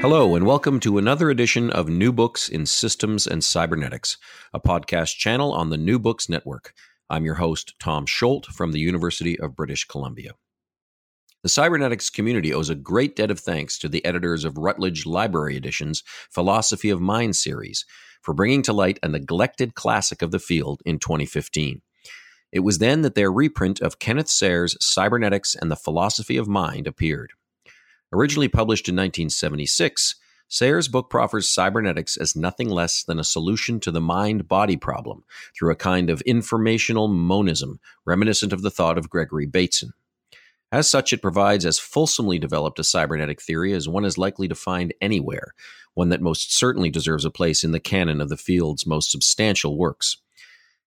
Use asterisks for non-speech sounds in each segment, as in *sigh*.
Hello, and welcome to another edition of New Books in Systems and Cybernetics, a podcast channel on the New Books Network. I'm your host, Tom Scholte from the University of British Columbia. The cybernetics community owes a great debt of thanks to the editors of Routledge Library Edition's Philosophy of Mind series for bringing to light a neglected classic of the field in 2015. It was then that their reprint of Kenneth Sayre's Cybernetics and the Philosophy of Mind appeared. Originally published in 1976, Sayre's book proffers cybernetics as nothing less than a solution to the mind body problem through a kind of informational monism reminiscent of the thought of Gregory Bateson. As such, it provides as fulsomely developed a cybernetic theory as one is likely to find anywhere, one that most certainly deserves a place in the canon of the field's most substantial works.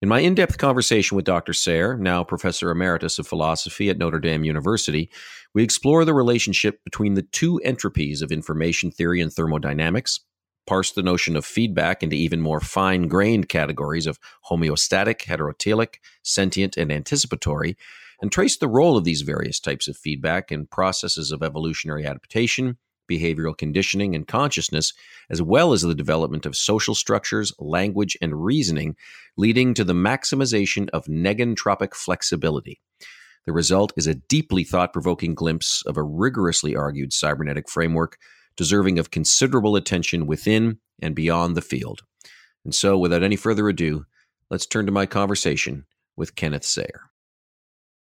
In my in depth conversation with Dr. Sayre, now Professor Emeritus of Philosophy at Notre Dame University, we explore the relationship between the two entropies of information theory and thermodynamics, parse the notion of feedback into even more fine grained categories of homeostatic, heterotelic, sentient, and anticipatory, and trace the role of these various types of feedback in processes of evolutionary adaptation, behavioral conditioning, and consciousness, as well as the development of social structures, language, and reasoning, leading to the maximization of negentropic flexibility. The result is a deeply thought provoking glimpse of a rigorously argued cybernetic framework deserving of considerable attention within and beyond the field. And so, without any further ado, let's turn to my conversation with Kenneth Sayre.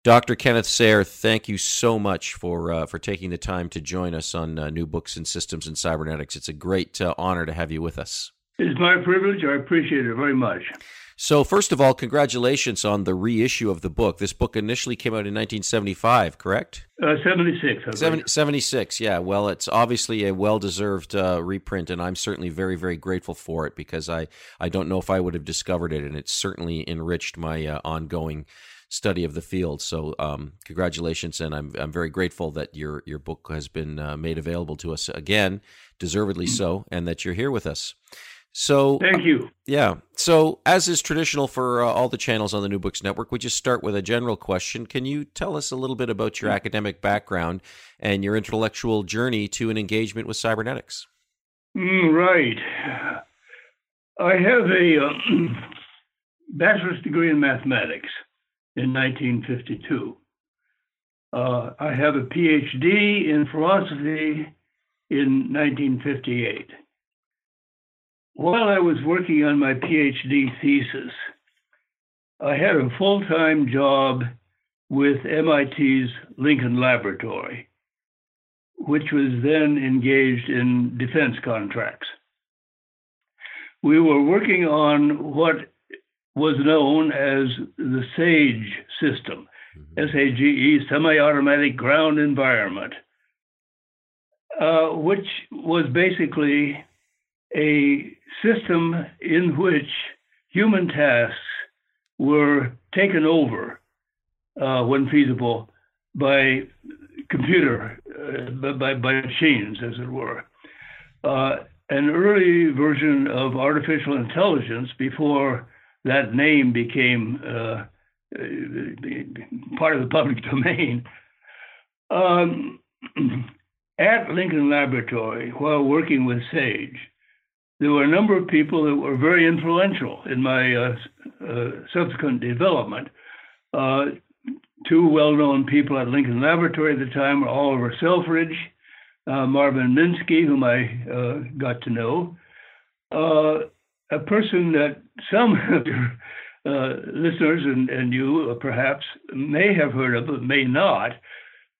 Dr. Kenneth Sayre, thank you so much for uh, for taking the time to join us on uh, New Books and Systems and Cybernetics. It's a great uh, honor to have you with us. It's my privilege. I appreciate it very much. So, first of all, congratulations on the reissue of the book. This book initially came out in 1975, correct? Uh, 76. 70, 76, yeah. Well, it's obviously a well deserved uh, reprint, and I'm certainly very, very grateful for it because I, I don't know if I would have discovered it, and it's certainly enriched my uh, ongoing study of the field. So, um, congratulations, and I'm I'm very grateful that your your book has been uh, made available to us again, deservedly so, and that you're here with us. So, thank you. Yeah. So, as is traditional for uh, all the channels on the New Books Network, we just start with a general question. Can you tell us a little bit about your academic background and your intellectual journey to an engagement with cybernetics? Mm, right. I have a uh, *clears throat* bachelor's degree in mathematics in 1952. Uh, I have a PhD in philosophy in 1958. While I was working on my PhD thesis, I had a full time job with MIT's Lincoln Laboratory, which was then engaged in defense contracts. We were working on what was known as the SAGE system, mm-hmm. S A G E, semi automatic ground environment, uh, which was basically a system in which human tasks were taken over uh, when feasible by computer, uh, by, by machines, as it were. Uh, an early version of artificial intelligence before that name became uh, part of the public *laughs* domain. Um, *clears throat* at Lincoln Laboratory, while working with SAGE, there were a number of people that were very influential in my uh, uh, subsequent development. Uh, two well known people at Lincoln Laboratory at the time were Oliver Selfridge, uh, Marvin Minsky, whom I uh, got to know, uh, a person that some *laughs* of your uh, listeners and, and you uh, perhaps may have heard of, but may not,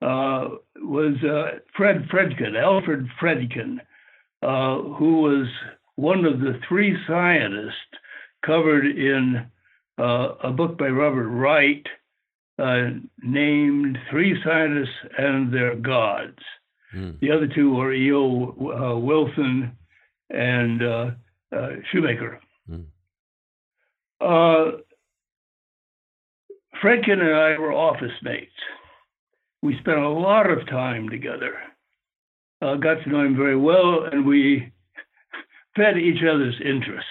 uh, was uh, Fred Fredkin, Alfred Fredkin, uh, who was one of the three scientists covered in uh, a book by Robert Wright named Three Scientists and Their Gods. Mm. The other two were E.O. Uh, Wilson and uh, uh, Shoemaker. Mm. Fredkin and I were office mates. We spent a lot of time together. got to know him very well, and we *laughs* fed each other's interests.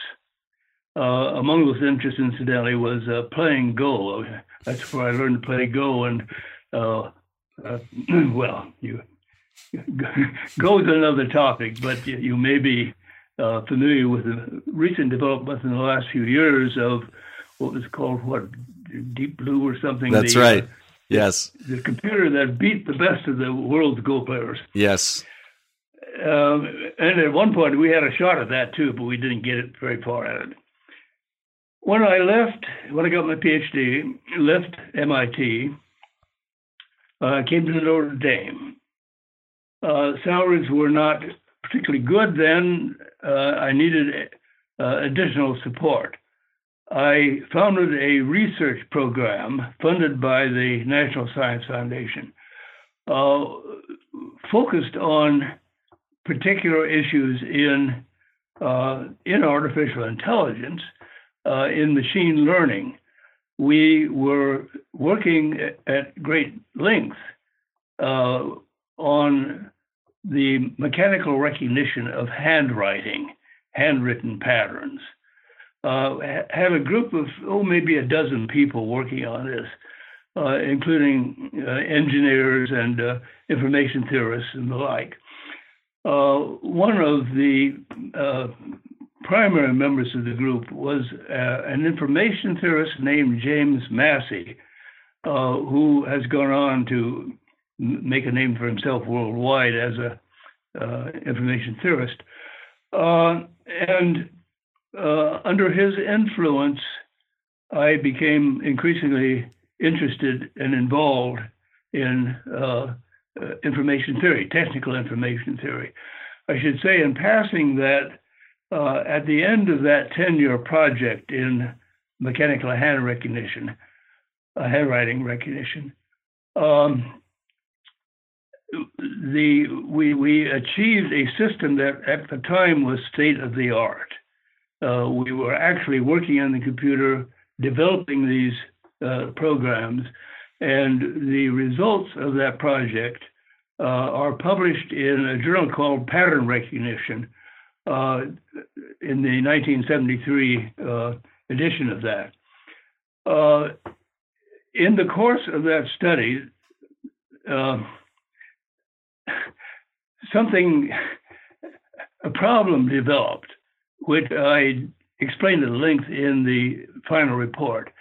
Uh, among those interests, incidentally, was uh, playing Go. That's where I learned to play Go, and uh, uh *clears throat* well, you *laughs* Go is another topic, but you, you may be uh, familiar with the recent developments in the last few years of what was called what Deep Blue or something. That's the, right. Yes. The, the computer that beat the best of the world's Go players. Yes. Um, and at one point we had a shot at that too, but we didn't get it very far at it. When I left, when I got my PhD, left MIT, uh, I uh, came to Notre Dame. Uh, salaries were not particularly good then. Uh, I needed uh, additional support. I founded a research program funded by the National Science Foundation, uh, focused on particular issues in in artificial intelligence uh, in machine learning, we were working at great length uh, on the mechanical recognition of handwriting, handwritten patterns. Uh, had a group of, oh, maybe a dozen people working on this, uh, including uh, engineers and uh, information theorists and the like. Uh, one of the primary members of the group was uh, an information theorist named James Massey, uh, who has gone on to make a name for himself worldwide as a uh, information theorist. Uh, and uh, under his influence, I became increasingly interested and involved in uh, information theory, technical information theory. I should say in passing that uh, at the end of that 10 year project in mechanical hand recognition, uh, handwriting recognition, um, the we we achieved a system that at the time was state of the art. Uh, we were actually working on the computer, developing these uh, programs, and the results of that project uh, are published in a journal called Pattern Recognition, uh, in the 1973 uh, edition of that. Uh, in the course of that study, *laughs* something, a problem developed, which I explained at length in the final report.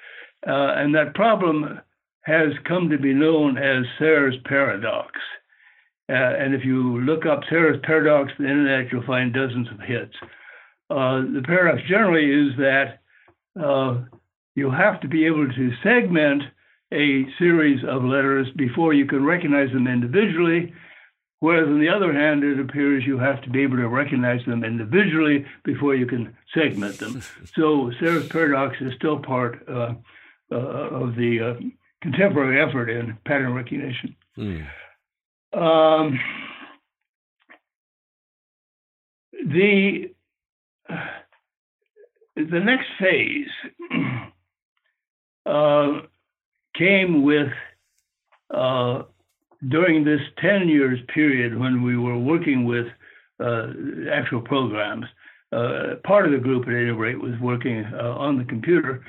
Uh, and that problem has come to be known as Sayre's paradox. Uh, and if you look up Sayre's paradox on the internet, you'll find dozens of hits. Uh, the paradox generally is that uh, you have to be able to segment a series of letters before you can recognize them individually. Whereas on the other hand, it appears you have to be able to recognize them individually before you can segment them. *laughs* so Sayre's paradox is still part uh, uh, of the uh, contemporary effort in pattern recognition. Mm. Um, the the next phase *clears throat* uh, came with uh, during this 10 years period when we were working with uh, actual programs. Uh, part of the group, at any rate, was working uh, on the computer.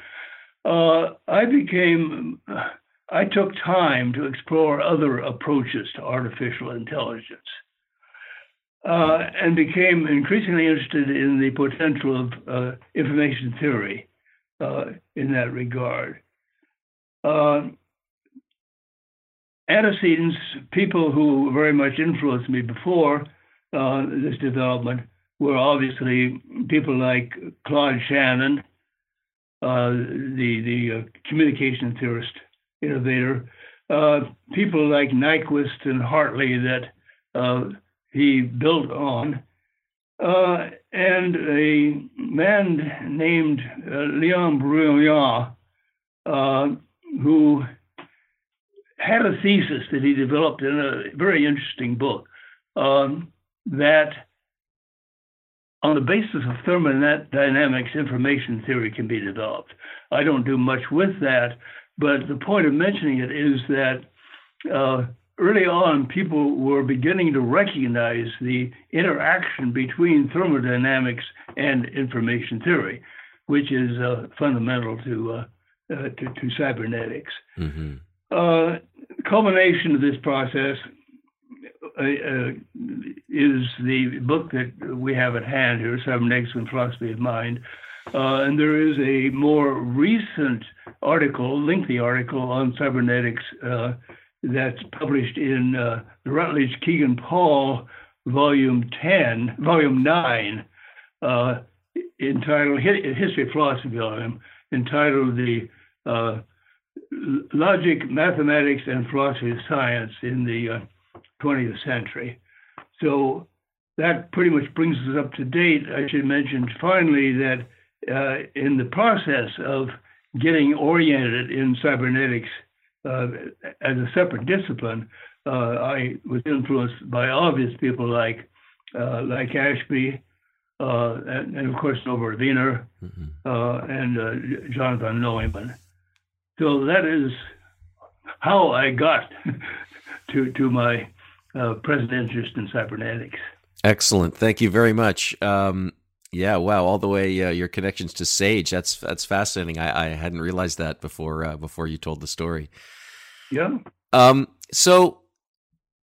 Uh, I became I took time to explore other approaches to artificial intelligence uh, and became increasingly interested in the potential of uh, information theory uh, in that regard. Uh, antecedents, people who very much influenced me before uh, this development, were obviously people like Claude Shannon, uh, the the communication theorist innovator. Uh, people like Nyquist and Hartley that uh, he built on, uh, and a man named uh, Leon uh, who had a thesis that he developed in a very interesting book um, that on the basis of thermodynamics, information theory can be developed. I don't do much with that, but the point of mentioning it is that uh, early on, people were beginning to recognize the interaction between thermodynamics and information theory, which is uh, fundamental to, uh, uh to, to cybernetics. Mm-hmm. Culmination of this process uh, uh, is the book that we have at hand here, Seven Cybernetics and Philosophy of Mind. Uh, and there is a more recent article, lengthy article on cybernetics uh, that's published in uh, the Routledge Kegan Paul, Volume 10, Volume 9, uh, entitled History of Philosophy volume, entitled The Logic, Mathematics, and Philosophy of Science in the 20th century. So that pretty much brings us up to date. I should mention finally that uh, in the process of getting oriented in cybernetics uh, as a separate discipline, uh, I was influenced by obvious people like uh, like Ashby, uh, and, and, of course Norbert Wiener mm-hmm. Uh, and John von Neumann. So that is how I got *laughs* to to my uh, present interest in cybernetics. Excellent. Thank you very much. Um, yeah, wow, all the way uh, your connections to Sage. That's that's fascinating. I, I hadn't realized that before uh, before you told the story. Yeah. Um. So,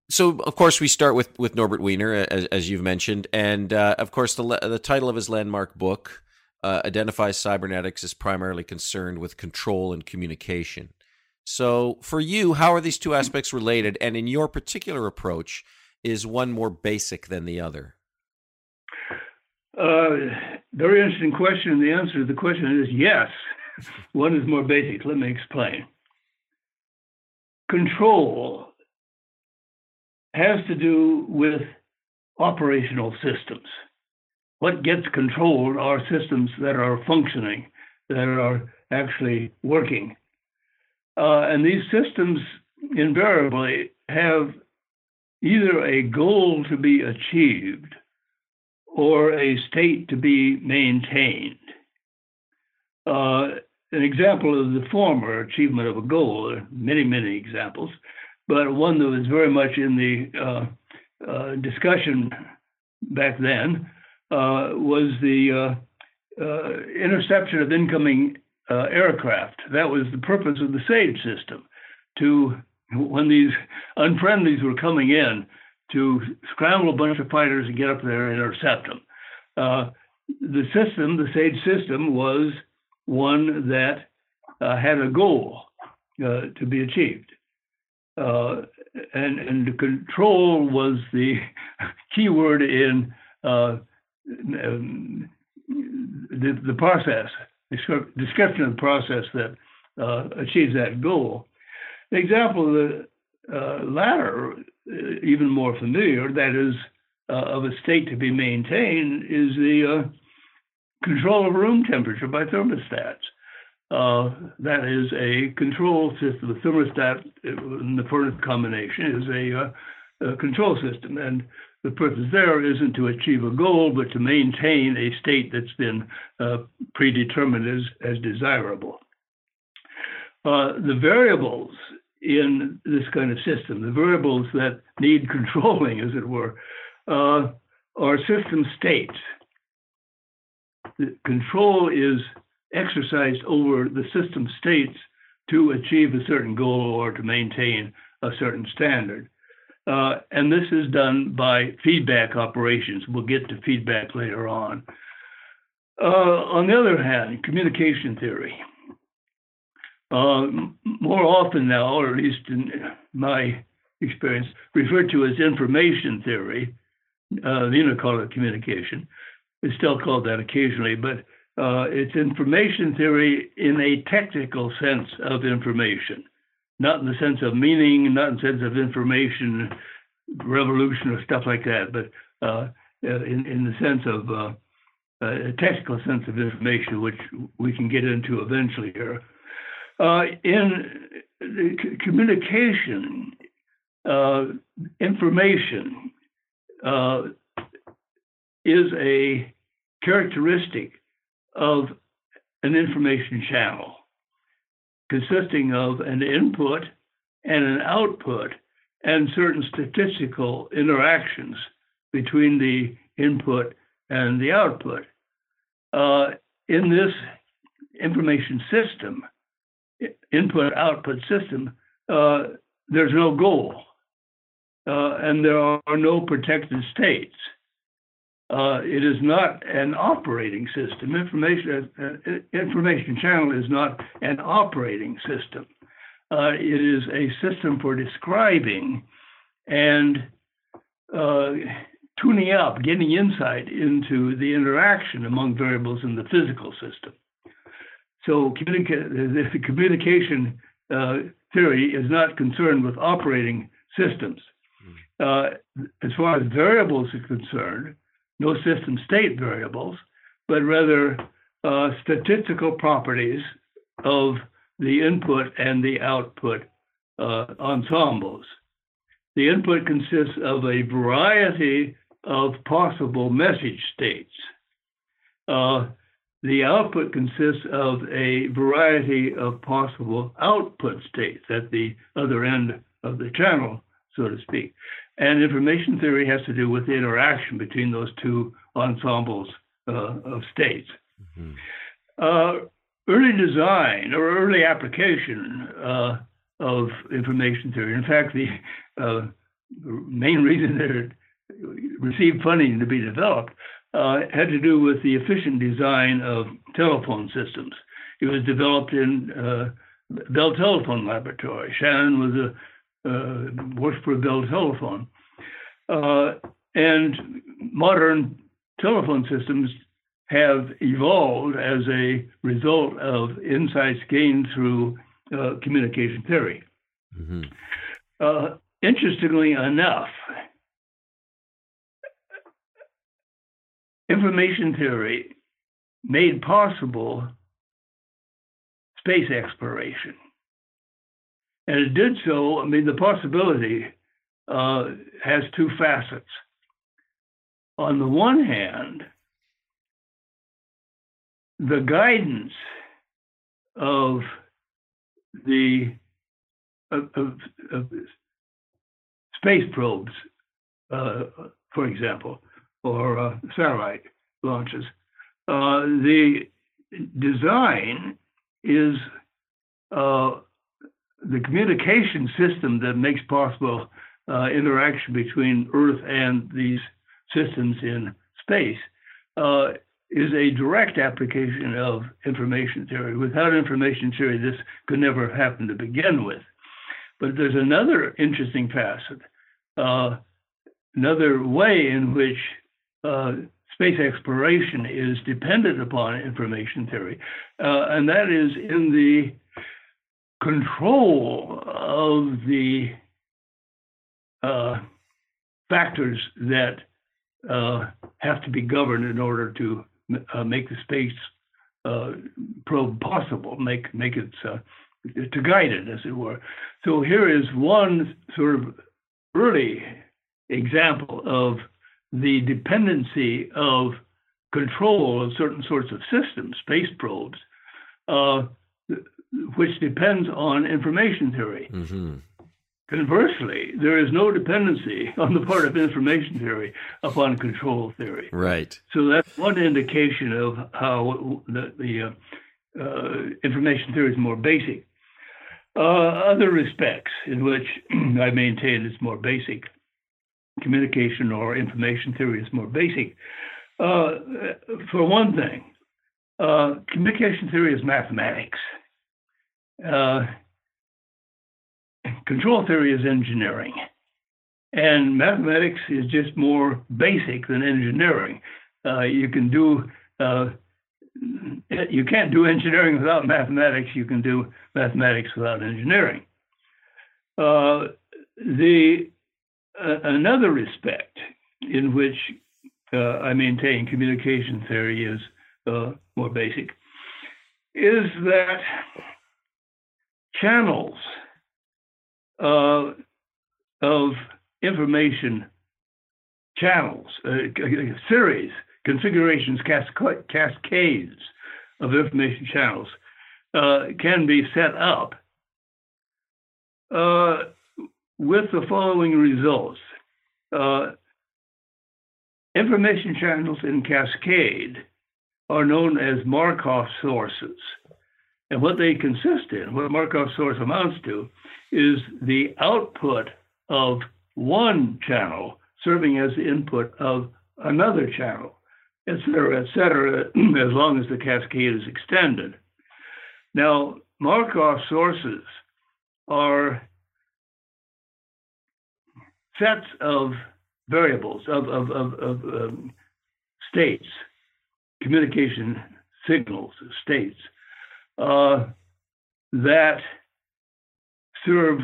so of course we start with with Norbert Wiener, as, as you've mentioned, and uh, of course the the title of his landmark book uh, identifies cybernetics as primarily concerned with control and communication. So, for you, how are these two aspects related? And in your particular approach, is one more basic than the other? Uh, very interesting question. The answer to the question is yes. *laughs* one is more basic. Let me explain. Control has to do with operational systems. What gets controlled are systems that are functioning, that are actually working. Uh, and these systems invariably have either a goal to be achieved or a state to be maintained. Uh, an example of the former achievement of a goal, there are many, many examples, but one that was very much in the uh, uh, discussion back then was the uh, uh, interception of incoming uh, aircraft. That was the purpose of the SAGE system to, when these unfriendlies were coming in, to scramble a bunch of fighters and get up there and intercept them. Uh, the system, the SAGE system, was one that uh, had a goal uh, to be achieved. Uh, and, and control was the *laughs* key word in uh, the, the process description of the process that uh, achieves that goal. The example of the uh, latter, uh, even more familiar, that is, uh, of a state to be maintained, is the uh, control of room temperature by thermostats. Uh, that is a control system. The thermostat in the furnace combination is a, a control system, and the purpose there isn't to achieve a goal, but to maintain a state that's been uh, predetermined as, as desirable. Uh, the variables in this kind of system, the variables that need *laughs* controlling, as it were, uh, are system states. The control is exercised over the system states to achieve a certain goal or to maintain a certain standard. Uh, and this is done by feedback operations. We'll get to feedback later on. Uh, on the other hand, communication theory. Uh, more often now, or at least in my experience, referred to as information theory. Uh, call it communication. It's still called that occasionally, but uh, it's information theory in a technical sense of information not in the sense of meaning, not in the sense of information revolution or stuff like that, but uh, uh, in, in the sense of uh, a technical sense of information, which we can get into eventually here. Uh, in communication, uh, information uh, is a characteristic of an information channel consisting of an input and an output and certain statistical interactions between the input and the output. Uh, in this information system, input output system, uh, there's no goal uh, and there are no protected states. Uh, it is not an operating system. Information uh, uh, information channel is not an operating system. Uh, it is a system for describing and tuning up, getting insight into the interaction among variables in the physical system. So communica- the communication uh, theory is not concerned with operating systems. Hmm. Uh, as far as variables are concerned, no system state variables, but rather uh, statistical properties of the input and the output uh, ensembles. The input consists of a variety of possible message states. Uh, the output consists of a variety of possible output states at the other end of the channel, so to speak. And information theory has to do with the interaction between those two ensembles uh, of states. Mm-hmm. Uh, early design or early application uh, of information theory, in fact, the uh, main reason that it received funding to be developed uh, had to do with the efficient design of telephone systems. It was developed in uh, Bell Telephone Laboratory. Shannon was a worked for Bell Telephone, uh, and modern telephone systems have evolved as a result of insights gained through uh, communication theory. Mm-hmm. Uh, interestingly enough, information theory made possible space exploration. And it did so, I mean, the possibility uh, has two facets. On the one hand, the guidance of the of, of, of space probes, uh, for example, or uh, satellite launches. Uh, the design is uh, the communication system that makes possible uh, interaction between Earth and these systems in space uh, is a direct application of information theory. Without information theory, this could never have happened to begin with. But there's another interesting facet, uh, another way in which uh, space exploration is dependent upon information theory, uh, and that is in the control of the uh, factors that uh, have to be governed in order to uh, make the space uh, probe possible, make make it to guide it, as it were. So here is one sort of early example of the dependency of control of certain sorts of systems, space probes, uh, which depends on information theory. Mm-hmm. Conversely, there is no dependency *laughs* on the part of information theory upon control theory. Right. So that's one indication of how the, the uh, uh, information theory is more basic. Uh, other respects in which *clears throat* I maintain it's more basic communication or information theory is more basic. Uh, for one thing, uh, communication theory is mathematics. Uh, control theory is engineering. And mathematics is just more basic than engineering. Uh, you can do uh, you can't do engineering without mathematics. You can do mathematics without engineering. Uh, the another respect in which uh, I maintain communication theory is uh, more basic is that channels uh, of information channels, uh, series, configurations, cascades of information channels uh, can be set up uh, with the following results. Uh, information channels in cascade are known as Markov sources. And what they consist in, what a Markov source amounts to, is the output of one channel serving as the input of another channel, et cetera, et cetera, *clears throat* as long as the cascade is extended. Now, Markov sources are sets of variables, of, of, of, of um, states, communication signals, states, uh, that serve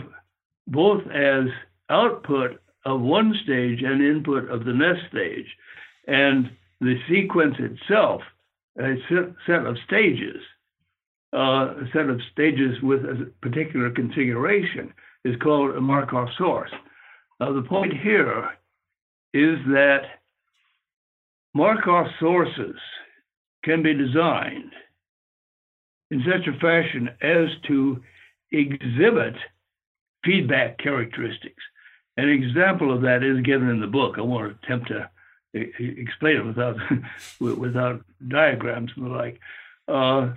both as output of one stage and input of the next stage. And the sequence itself, a set of stages, uh, a set of stages with a particular configuration, is called a Markov source. Now, the point here is that Markov sources can be designed in such a fashion as to exhibit feedback characteristics. An example of that is given in the book. I won't attempt to explain it without *laughs* without diagrams and the like. Uh,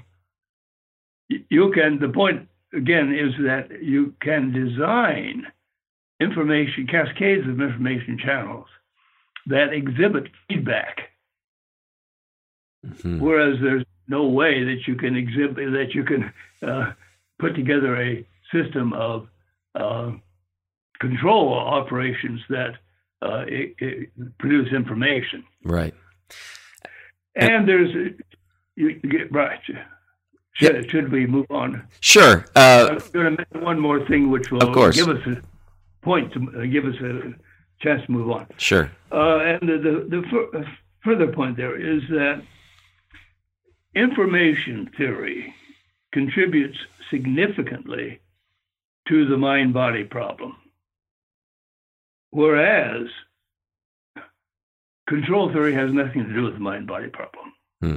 you can. The point again is that you can design information cascades of information channels that exhibit feedback, mm-hmm. whereas there's no way that you can exhibit that you can uh, put together a system of uh, control operations that uh, it, it produce information. Right. And, and there's you get right. Should, yep. should we move on? Sure. Uh, I'm going to mention one more thing, which will of course. give us a point to uh, give us a chance to move on. Sure. Uh, and the, the, the further point there is that information theory contributes significantly to the mind body problem. Whereas control theory has nothing to do with the mind body problem. Hmm.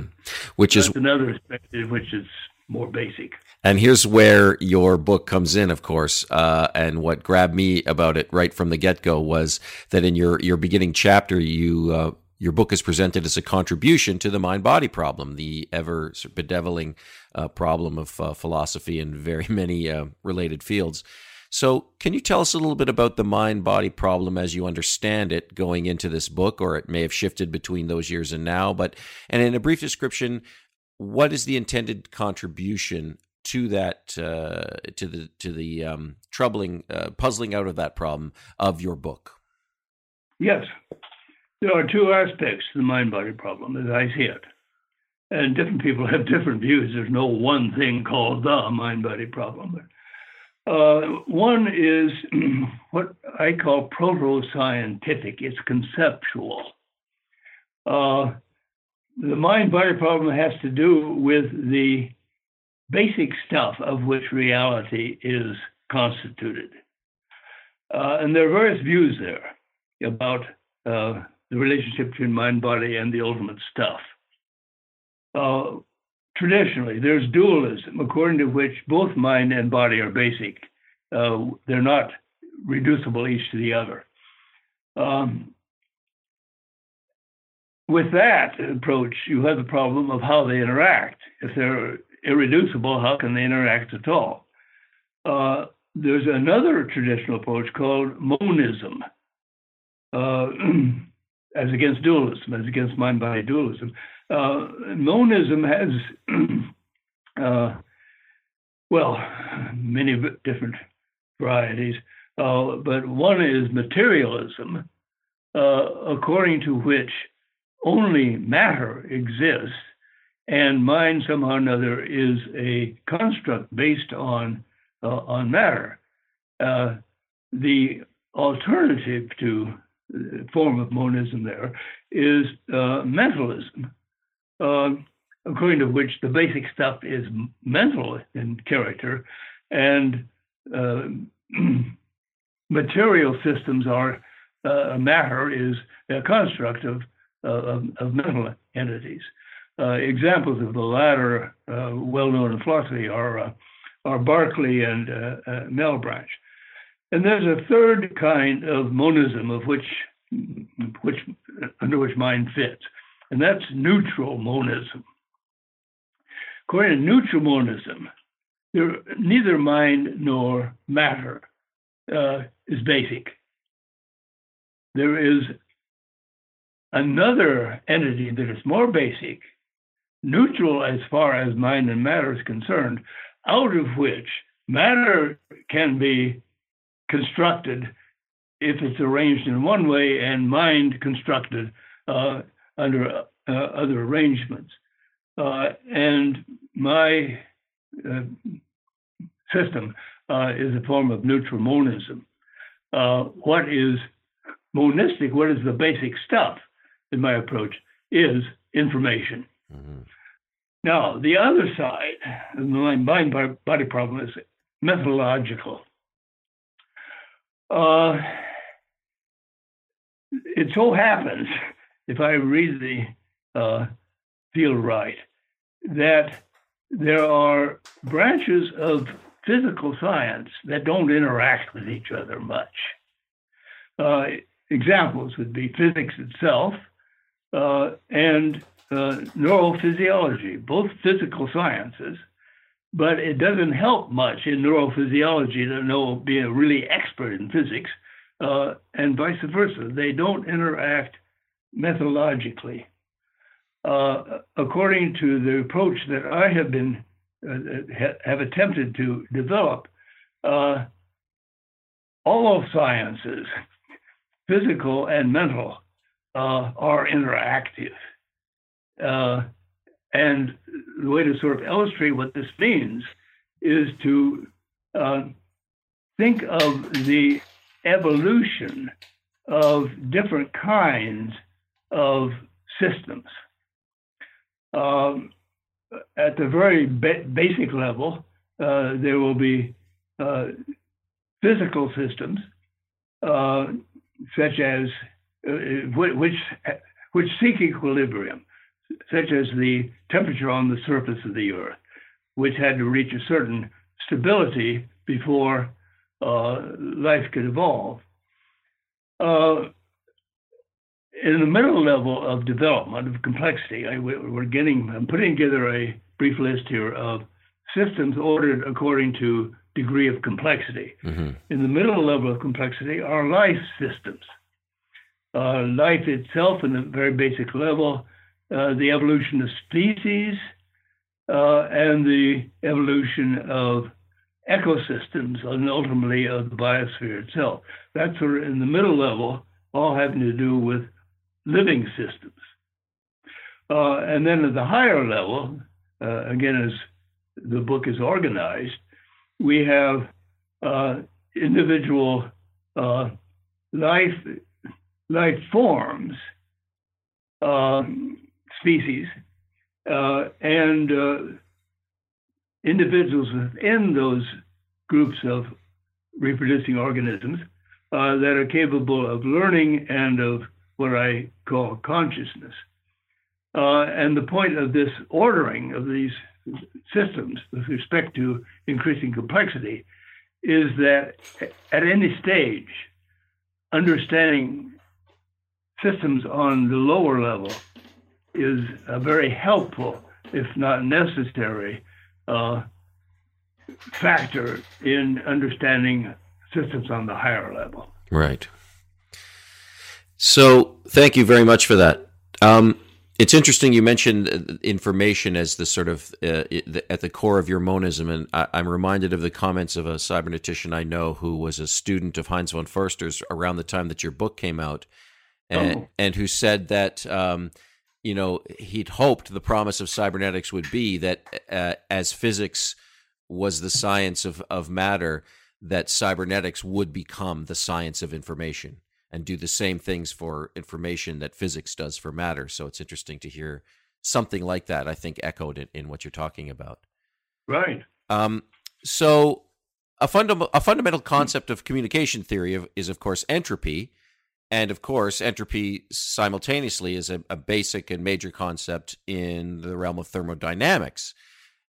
Which That's is another aspect which is more basic. And here's where your book comes in, of course. Uh, and what grabbed me about it right from the get go was that in your, your beginning chapter, you uh, your book is presented as a contribution to the mind body problem, the ever bedeviling uh, problem of uh, philosophy and very *laughs* many uh, related fields. So, can you tell us a little bit about the mind body problem as you understand it going into this book, or it may have shifted between those years and now? But, and in a brief description, what is the intended contribution to that, uh, to the, to the um, troubling, uh, puzzling out of that problem of your book? Yes. There are two aspects to the mind body problem as I see it. And different people *laughs* have different views. There's no one thing called the mind body problem. Uh, one is *clears throat* what I call proto scientific, it's conceptual. Uh, the mind body problem has to do with the basic stuff of which reality is constituted. Uh, and there are various views there about uh, the relationship between mind body and the ultimate stuff. Uh, traditionally, there's dualism, according to which both mind and body are basic. Uh, they're not reducible each to the other. Um, with that approach, you have the problem of how they interact. If they're irreducible, how can they interact at all? Uh, there's another traditional approach called monism. Uh, *clears throat* as against dualism, as against mind body dualism. Uh, monism has, *clears throat* uh, well, many different varieties, uh, but one is materialism, uh, according to which only matter exists and mind somehow or another is a construct based on uh, on matter. Uh, the alternative to form of monism there is uh, mentalism, uh, according to which the basic stuff is mental in character, and uh, *clears throat* material systems are uh, matter is a construct of, of, of mental entities. Uh, examples of the latter, uh, well known in philosophy, are, uh, are Berkeley and Malebranche. And there's a third kind of monism of which, which under which mind fits, and that's neutral monism. According to neutral monism, there, neither mind nor matter uh, is basic. There is another entity that is more basic, neutral as far as mind and matter is concerned, out of which matter can be constructed if it's arranged in one way and mind constructed uh, under uh, other arrangements. Uh, and my uh, system uh, is a form of neutral monism. Uh, what is monistic, what is the basic stuff in my approach, is information. Mm-hmm. Now, the other side of the mind body problem is methodological. Uh, it so happens, if I read the uh, field right, that there are branches of physical science that don't interact with each other much. Uh, examples would be physics itself uh, and uh, neurophysiology, both physical sciences, but it doesn't help much in neurophysiology to know, be a really expert in physics, uh, and vice versa. They don't interact methodologically. Uh, according to the approach that I have been uh, have attempted to develop, uh, all of sciences, physical and mental, uh, are interactive. Uh, and the way to sort of illustrate what this means is to uh, think of the evolution of different kinds of systems. Um, at the very ba- basic level, uh, there will be uh, physical systems, uh, such as uh, which which seek equilibrium, such as the temperature on the surface of the Earth, which had to reach a certain stability before uh, life could evolve. Uh, in the middle level of development of complexity, I, we're getting, I'm putting together a brief list here of systems ordered according to degree of complexity. Mm-hmm. In the middle level of complexity are life systems. Uh, life itself, in a very basic level, uh, the evolution of species, uh, and the evolution of ecosystems, and ultimately of the biosphere itself. That's sort of in the middle level, all having to do with living systems. Uh, and then at the higher level, uh, again, as the book is organized, we have uh, individual life life forms, species, uh, and uh, individuals within those groups of reproducing organisms that are capable of learning and of what I call consciousness. Uh, and the point of this ordering of these systems with respect to increasing complexity is that at any stage, understanding systems on the lower level is a very helpful, if not necessary, uh, factor in understanding systems on the higher level. Right. So thank you very much for that. Um, it's interesting you mentioned information as the sort of uh, at the core of your monism, and I, am reminded of the comments of a cybernetician I know who was a student of Heinz von Foerster's around the time that your book came out, and, oh. and who said that um, you know he'd hoped the promise of cybernetics would be that uh, as physics was the science of, of matter, that cybernetics would become the science of information and do the same things for information that physics does for matter. So it's interesting to hear something like that, I think, echoed in, in what you're talking about. Right. Um, so a, funda- a fundamental concept of communication theory of, is, of course, entropy. And of course, entropy simultaneously is a, a, basic and major concept in the realm of thermodynamics.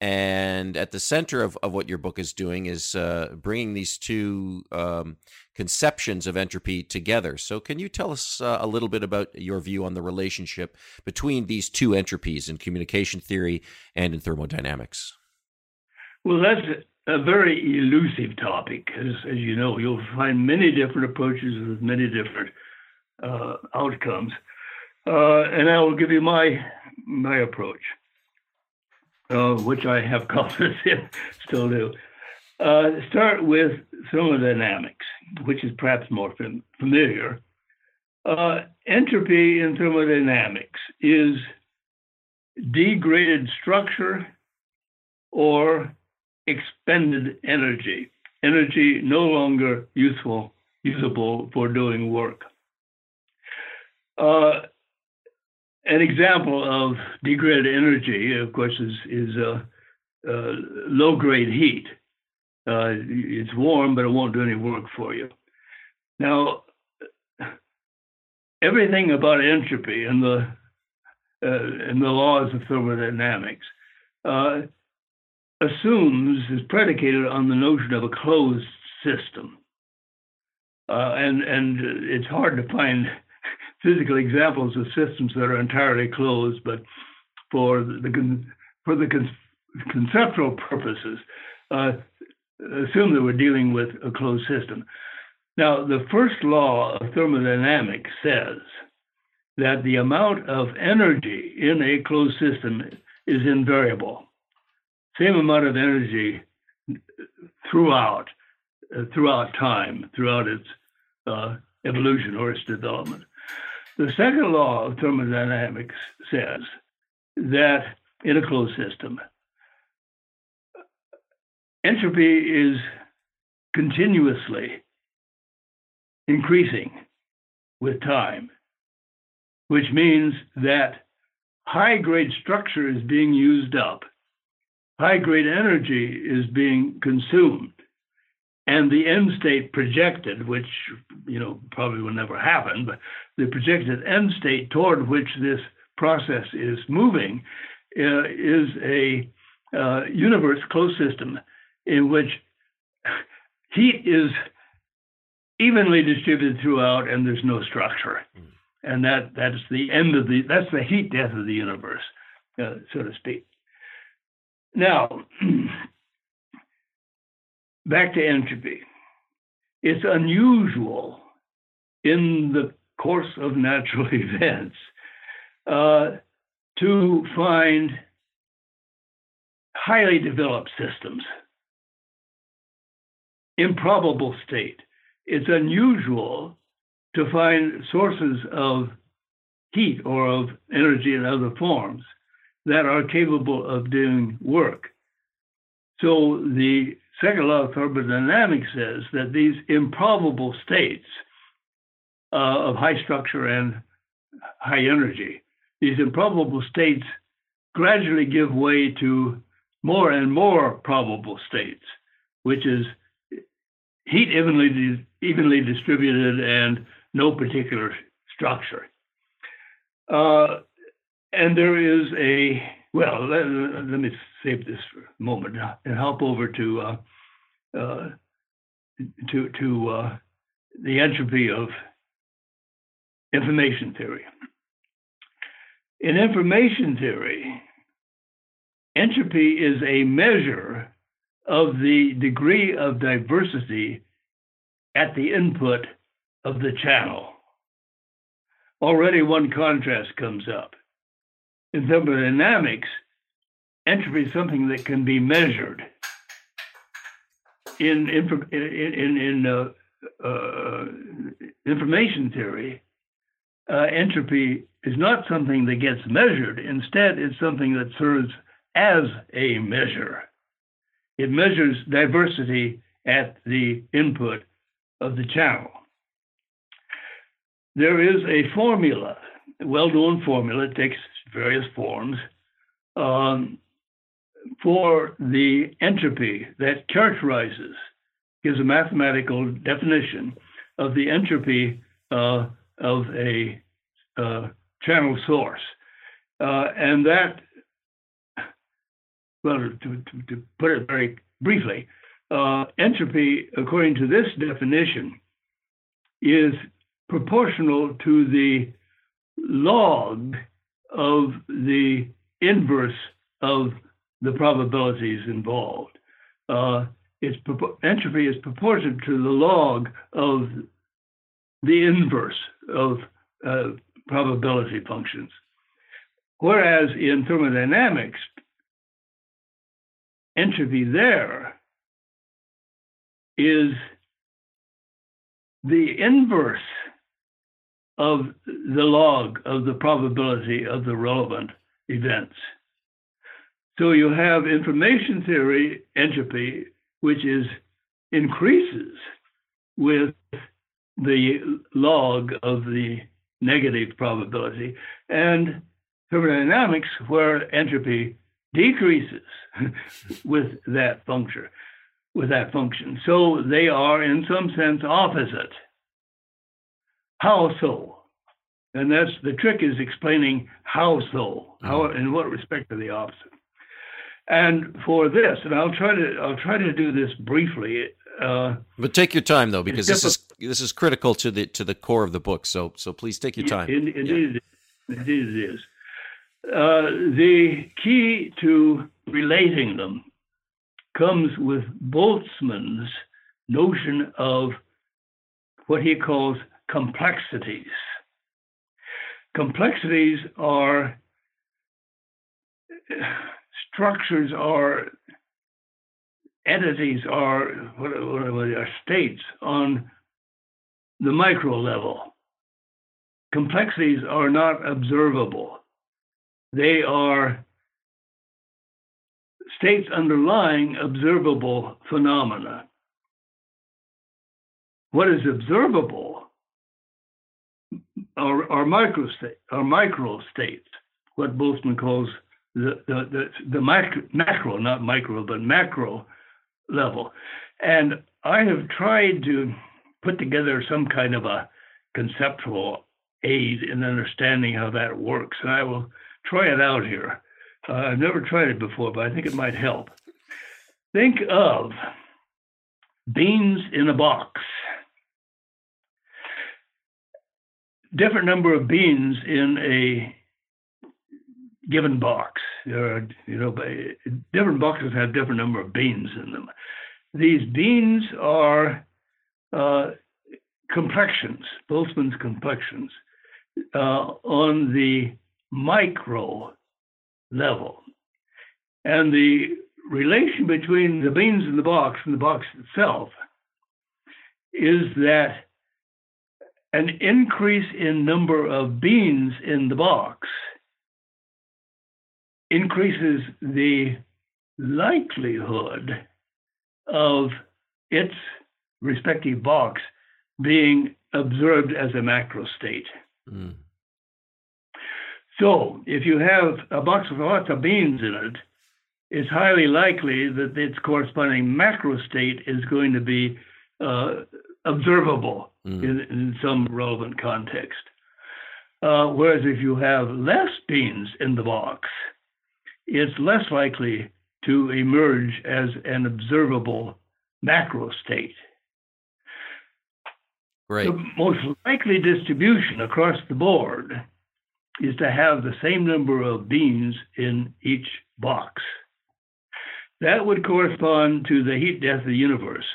And at the center of, of what your book is doing is uh, bringing these two um, conceptions of entropy together. So, can you tell us uh, a little bit about your view on the relationship between these two entropies in communication theory and in thermodynamics? Well, that's a very elusive topic. As, as you know, you'll find many different approaches with many different uh, outcomes. Uh, and I will give you my my approach, uh, which I have *laughs* confidence in, still do. Uh, start with thermodynamics, which is perhaps more fam- familiar. Uh, entropy in thermodynamics is degraded structure or expended energy, energy no longer useful, usable for doing work. Uh, an example of degraded energy, of course, is, is uh, uh, low grade heat. Uh, it's warm, but it won't do any work for you. Now, everything about entropy and the uh, and the laws of thermodynamics assumes is predicated on the notion of a closed system. And and it's hard to find physical examples of systems that are entirely closed, but for the for the conceptual purposes, uh, assume that we're dealing with a closed system. Now, the first law of thermodynamics says that the amount of energy in a closed system is invariable. Same amount of energy throughout, uh, throughout time, throughout its uh, evolution or its development. The second law of thermodynamics says that in a closed system, entropy is continuously increasing with time, which means that high grade structure is being used up, high grade energy is being consumed, and the end state projected, which you know probably will never happen, but the projected end state toward which this process is moving uh, is a uh, universe closed system in which heat is evenly distributed throughout and there's no structure. Mm. And that that's the end of the that's the heat death of the universe, uh, so to speak. Now, *clears throat* back to entropy. It's unusual in the course of natural *laughs* events uh, to find highly developed systems. Improbable state. It's unusual to find sources of heat or of energy in other forms that are capable of doing work. So the second law of thermodynamics says that these improbable states uh, of high structure and high energy, these improbable states gradually give way to more and more probable states, which is heat evenly evenly distributed and no particular structure. Uh, and there is a well. Let, let, me save this for a moment and hop over to uh, uh, to to uh, the entropy of information theory. In information theory, entropy is a measure of the degree of diversity at the input of the channel. Already one contrast comes up. In thermodynamics, entropy is something that can be measured. In, in, in, in uh, uh, information theory, uh, entropy is not something that gets measured. Instead, it's something that serves as a measure. It measures diversity at the input of the channel. There is a formula, a well known formula, it takes various forms, um, for the entropy that characterizes, gives a mathematical definition of the entropy uh, of a uh, channel source. Uh, and that, well, to, to, to, put it very briefly, uh, entropy, according to this definition, is proportional to the log of the inverse of the probabilities involved. Uh, its entropy is proportional to the log of the inverse of uh, probability functions. Whereas in thermodynamics, entropy there is the inverse of the log of the probability of the relevant events. So you have information theory entropy, which is increases with the log of the negative probability, and thermodynamics, where entropy decreases *laughs* with that function, with that function. So they are, in some sense, opposite. How so? And that's the trick is explaining how so, how mm-hmm. in what respect are they opposite. And for this, and I'll try to I'll try to do this briefly. Uh, but take your time though, because this is this is critical to the to the core of the book. So so please take your time. Indeed, yeah. indeed it is. Uh, the key to relating them comes with Boltzmann's notion of what he calls complexions. Complexions are structures are entities what, what, what are states on the micro level. Complexions are not observable. They are states underlying observable phenomena. What is observable are, are micro state, are micro states, what Boltzmann calls the the the, the macro, macro, not micro, but macro level. And I have tried to put together some kind of a conceptual aid in understanding how that works. And I will try it out here. Uh, I've never tried it before, but I think it might help. Think of beans in a box. Different number of beans in a given box. There are, you know, different boxes have different number of beans in them. These beans are uh, complexions, Boltzmann's complexions, uh, on the micro level. And the relation between the beans in the box and the box itself is that an increase in number of beans in the box increases the likelihood of its respective box being observed as a macro state. Mm. So, if you have a box with lots of beans in it, it's highly likely that its corresponding macro state is going to be uh, observable mm. in, in, some relevant context. Uh, whereas if you have less beans in the box, it's less likely to emerge as an observable macro state. The most likely distribution across the board is to have the same number of beans in each box. That would correspond to the heat death of the universe,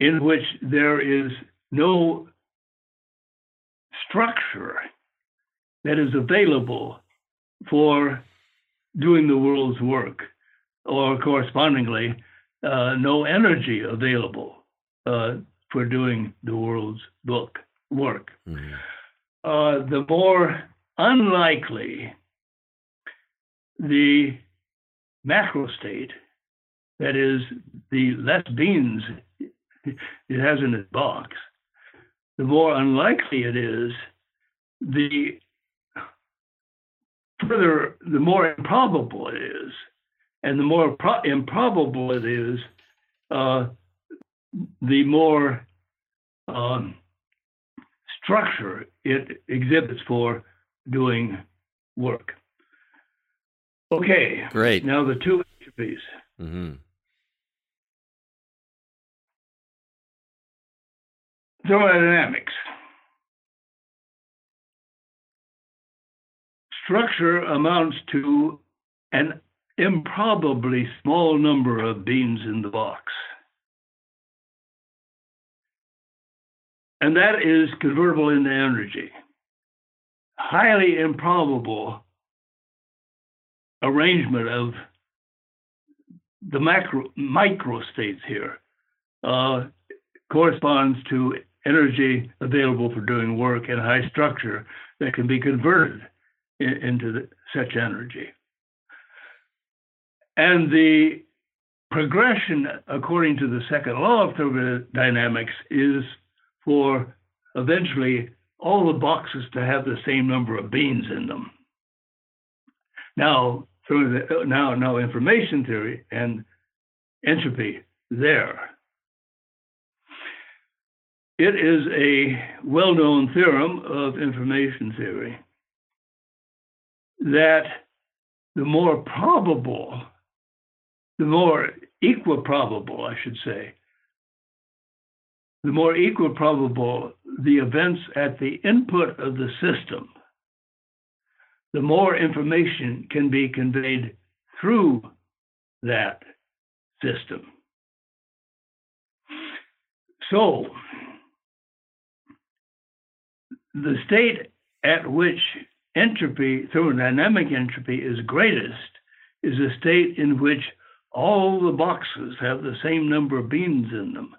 in which there is no structure that is available for doing the world's work, or correspondingly, uh, no energy available uh, for doing the world's book work. Mm-hmm. Uh, the more unlikely the macro state, that is, the less beans it has in its box, the more unlikely it is the further, the more improbable it is. And the more pro- improbable it is, uh, the more um, structure it exhibits for doing work. Okay. Great. Now the two entropies. Mm-hmm. Thermodynamics. Structure amounts to an improbably small number of beans in the box. And that is convertible into energy. Highly improbable arrangement of the macro micro states here uh, corresponds to energy available for doing work and high structure that can be converted in, into the, such energy. And the progression, according to the second law of thermodynamics, is for eventually all the boxes to have the same number of beans in them. Now, through the now now information theory and entropy there. It is a well-known theorem of information theory that the more probable, the more equal probable, I should say, the more equal probable the events at the input of the system, the more information can be conveyed through that system. So, the state at which entropy, thermodynamic entropy, is greatest is a state in which all the boxes have the same number of beans in them.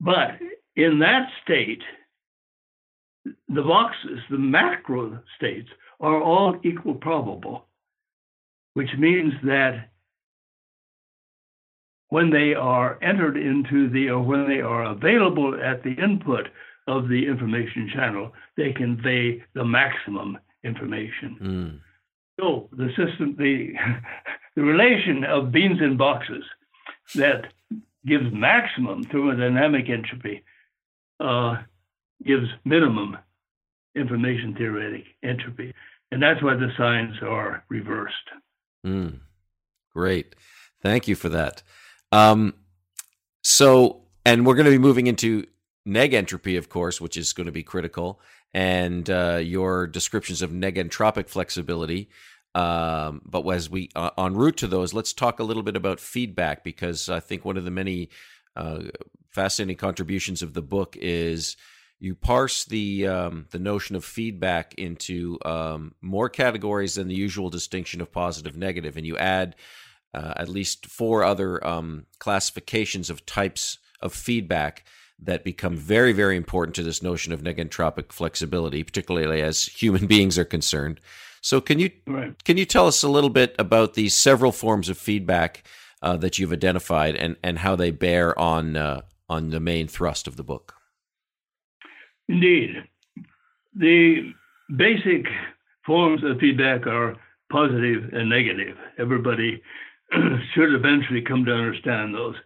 But in that state, the boxes, the macro states, are all equal probable, which means that when they are entered into the, or when they are available at the input of the information channel, they convey the maximum information. Mm. So the system, the, *laughs* the relation of beans and boxes that gives maximum thermodynamic entropy uh, gives minimum information theoretic entropy. And that's why the signs are reversed. Mm. Great. Thank you for that. Um, so, and we're going to be moving into negentropy, of course, which is going to be critical, and uh, your descriptions of negentropic flexibility. Um, but as we uh, en route to those, let's talk a little bit about feedback because I think one of the many uh, fascinating contributions of the book is you parse the um, the notion of feedback into um, more categories than the usual distinction of positive negative, and you add uh, at least four other um, classifications of types of feedback that become very, very important to this notion of negentropic flexibility, particularly as human *laughs* beings are concerned. So, can you right. can you tell us a little bit about these several forms of feedback uh, that you've identified and and how they bear on uh, on the main thrust of the book? Indeed, the basic forms of feedback are positive and negative. Everybody *clears throat* should eventually come to understand those.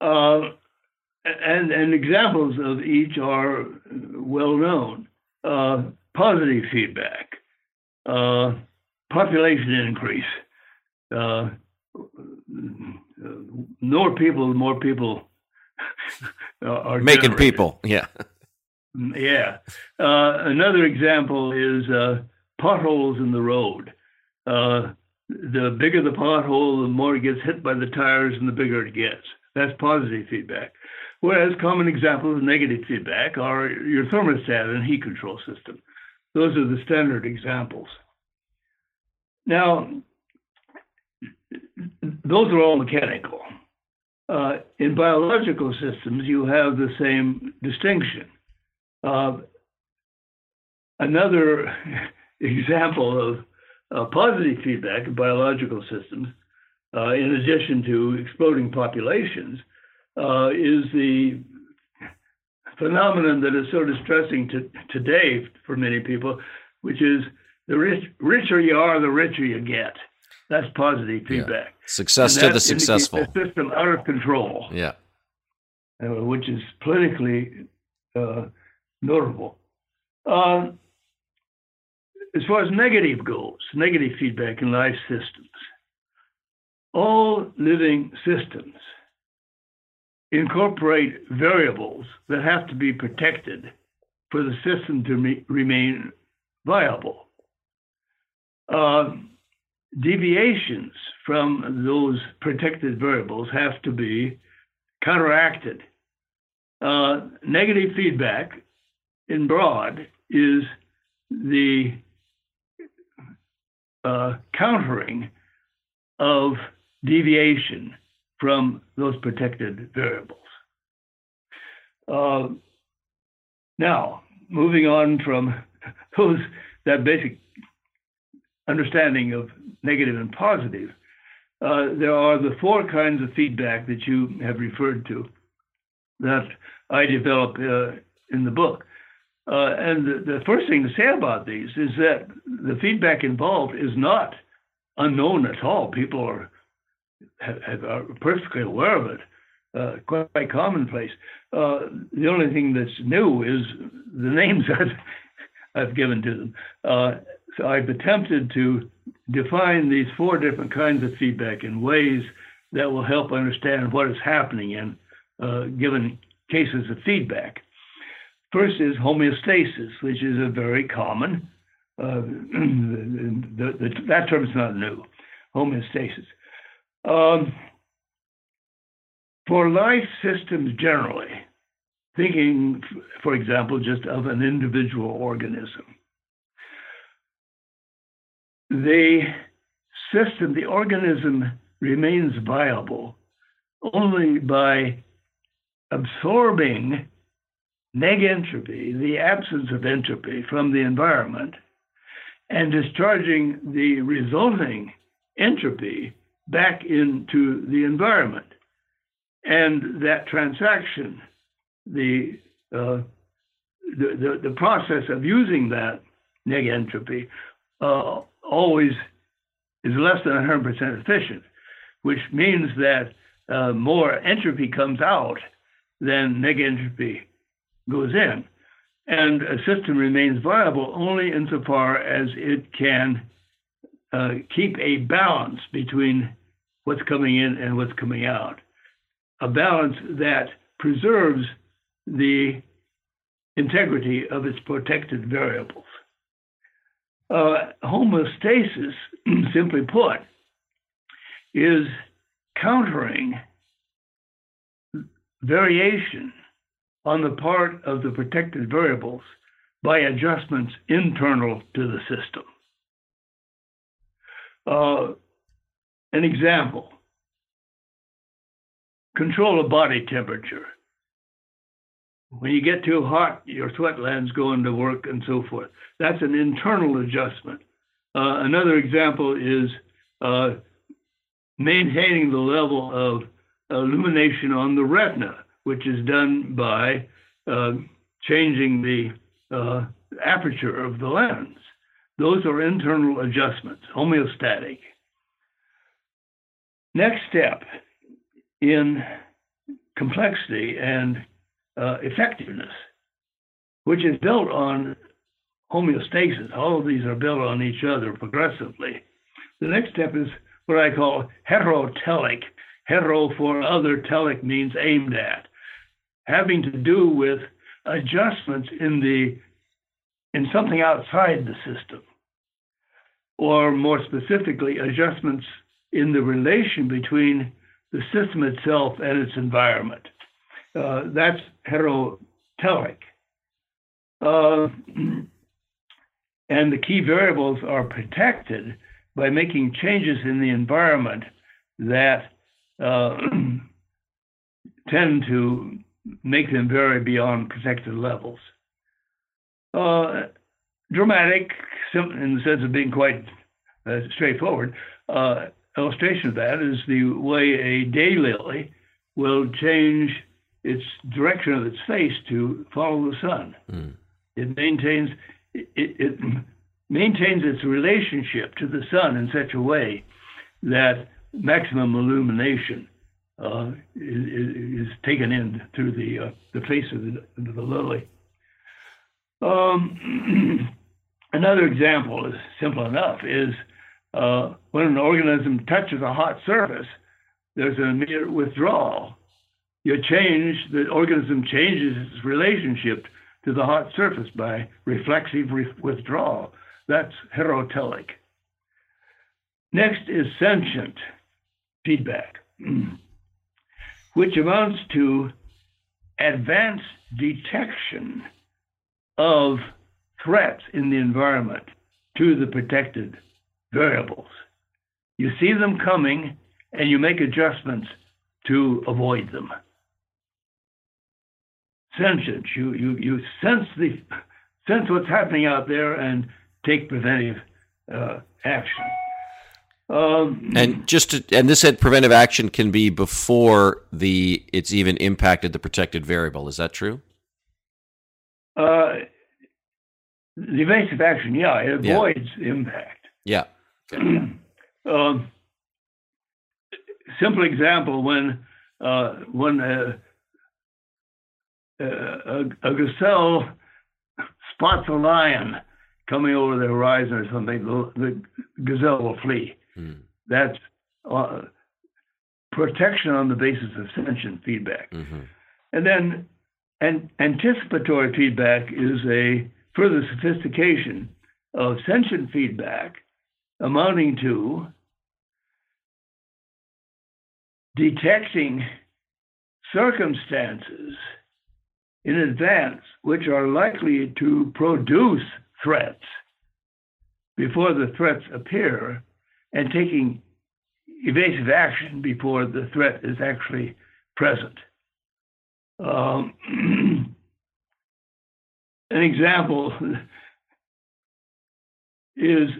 Uh, and, and examples of each are well known. Uh, positive feedback, uh, population increase, uh, more people, more people *laughs* are making generated. people. Yeah, *laughs* yeah. Uh, another example is uh, potholes in the road. Uh, the bigger the pothole, the more it gets hit by the tires, and the bigger it gets. That's positive feedback. Whereas common examples of negative feedback are your thermostat and heat control system. Those are the standard examples. Now, those are all mechanical. Uh, in biological systems, you have the same distinction. Uh, another *laughs* example of uh, positive feedback in biological systems, uh, in addition to exploding populations, uh, is the phenomenon that is so distressing to, today for many people, which is the rich, richer you are, the richer you get. That's positive feedback. Yeah. Success to the successful. The system out of control. Yeah. Uh, which is politically uh, notable. Uh, as far as negative goes, negative feedback in life systems, all living systems incorporate variables that have to be protected for the system to remain viable. Uh, deviations from those protected variables have to be counteracted. Uh, negative feedback, in broad, is the uh, countering of deviation from those protected variables. Uh, now, moving on from *laughs* those that basic understanding of negative and positive, uh, there are the four kinds of feedback that you have referred to that I develop uh, in the book. Uh, and the, the, first thing to say about these is that the feedback involved is not unknown at all. People are, have, are perfectly aware of it, uh, quite, quite, commonplace. Uh, the only thing that's new is the *laughs* names that I've given to them. Uh, so I've attempted to define these four different kinds of feedback in ways that will help understand what is happening in uh, given cases of feedback. First is homeostasis, which is a very common, uh, *clears throat* the, the, that term is not new, homeostasis. Um, for life systems generally, thinking, for example, just of an individual organism, the system, the organism remains viable only by absorbing negentropy, the absence of entropy from the environment, and discharging the resulting entropy back into the environment. And that transaction, the, uh, the, the, the, process of using that negentropy uh, always is less than 100% efficient, which means that uh, more entropy comes out than negentropy goes in. And a system remains viable only insofar as it can uh, keep a balance between what's coming in and what's coming out, a balance that preserves the integrity of its protected variables. Uh, homeostasis, *clears throat* simply put, is countering variation on the part of the protected variables by adjustments internal to the system. Uh, an example control of body temperature. When you get too hot, your sweat glands go into work and so forth. That's an internal adjustment. Uh, another example is uh, maintaining the level of illumination on the retina, which is done by uh, changing the uh, aperture of the lens. Those are internal adjustments, homeostatic. Next step in complexity and uh, effectiveness, which is built on homeostasis. All of these are built on each other progressively. The next step is what I call heterotelic. Hetero for other, telic means aimed at, having to do with adjustments in the in something outside the system, or more specifically, adjustments in the relation between the system itself and its environment. Uh, that's heterotelic. Uh, and the key variables are protected by making changes in the environment that uh, *clears throat* tend to make them vary beyond protected levels. Uh, dramatic, in the sense of being quite uh, straightforward, uh, illustration of that is the way a daylily will change its direction of its face to follow the sun. Mm. It maintains it, it, maintains its relationship to the sun in such a way that maximum illumination uh, is, is, taken in through the uh, the face of the, the lily. Um, *clears throat* another example is simple enough is uh, when an organism touches a hot surface, there's an immediate withdrawal. You change, the organism changes its relationship to the hot surface by reflexive re- withdrawal. That's heterotelic. Next is sentient feedback, *clears throat* which amounts to advanced detection of threats in the environment to the protected variables. You see them coming and you make adjustments to avoid them. Sentience, you, you, you sense the sense what's happening out there and take preventive uh, action. Um, and just to, and this said preventive action can be before the it's even impacted the protected variable. Is that true? Uh, the evasive action, yeah, it avoids yeah. impact. Yeah. *clears throat* um, simple example when uh, when a, a, a, gazelle spots a lion coming over the horizon or something, the, the gazelle will flee. Mm. That's uh, protection on the basis of sentient feedback. Mm-hmm. And then and anticipatory feedback is a further sophistication of sentient feedback amounting to detecting circumstances in advance which are likely to produce threats before the threats appear and taking evasive action before the threat is actually present. Um, *clears throat* an example is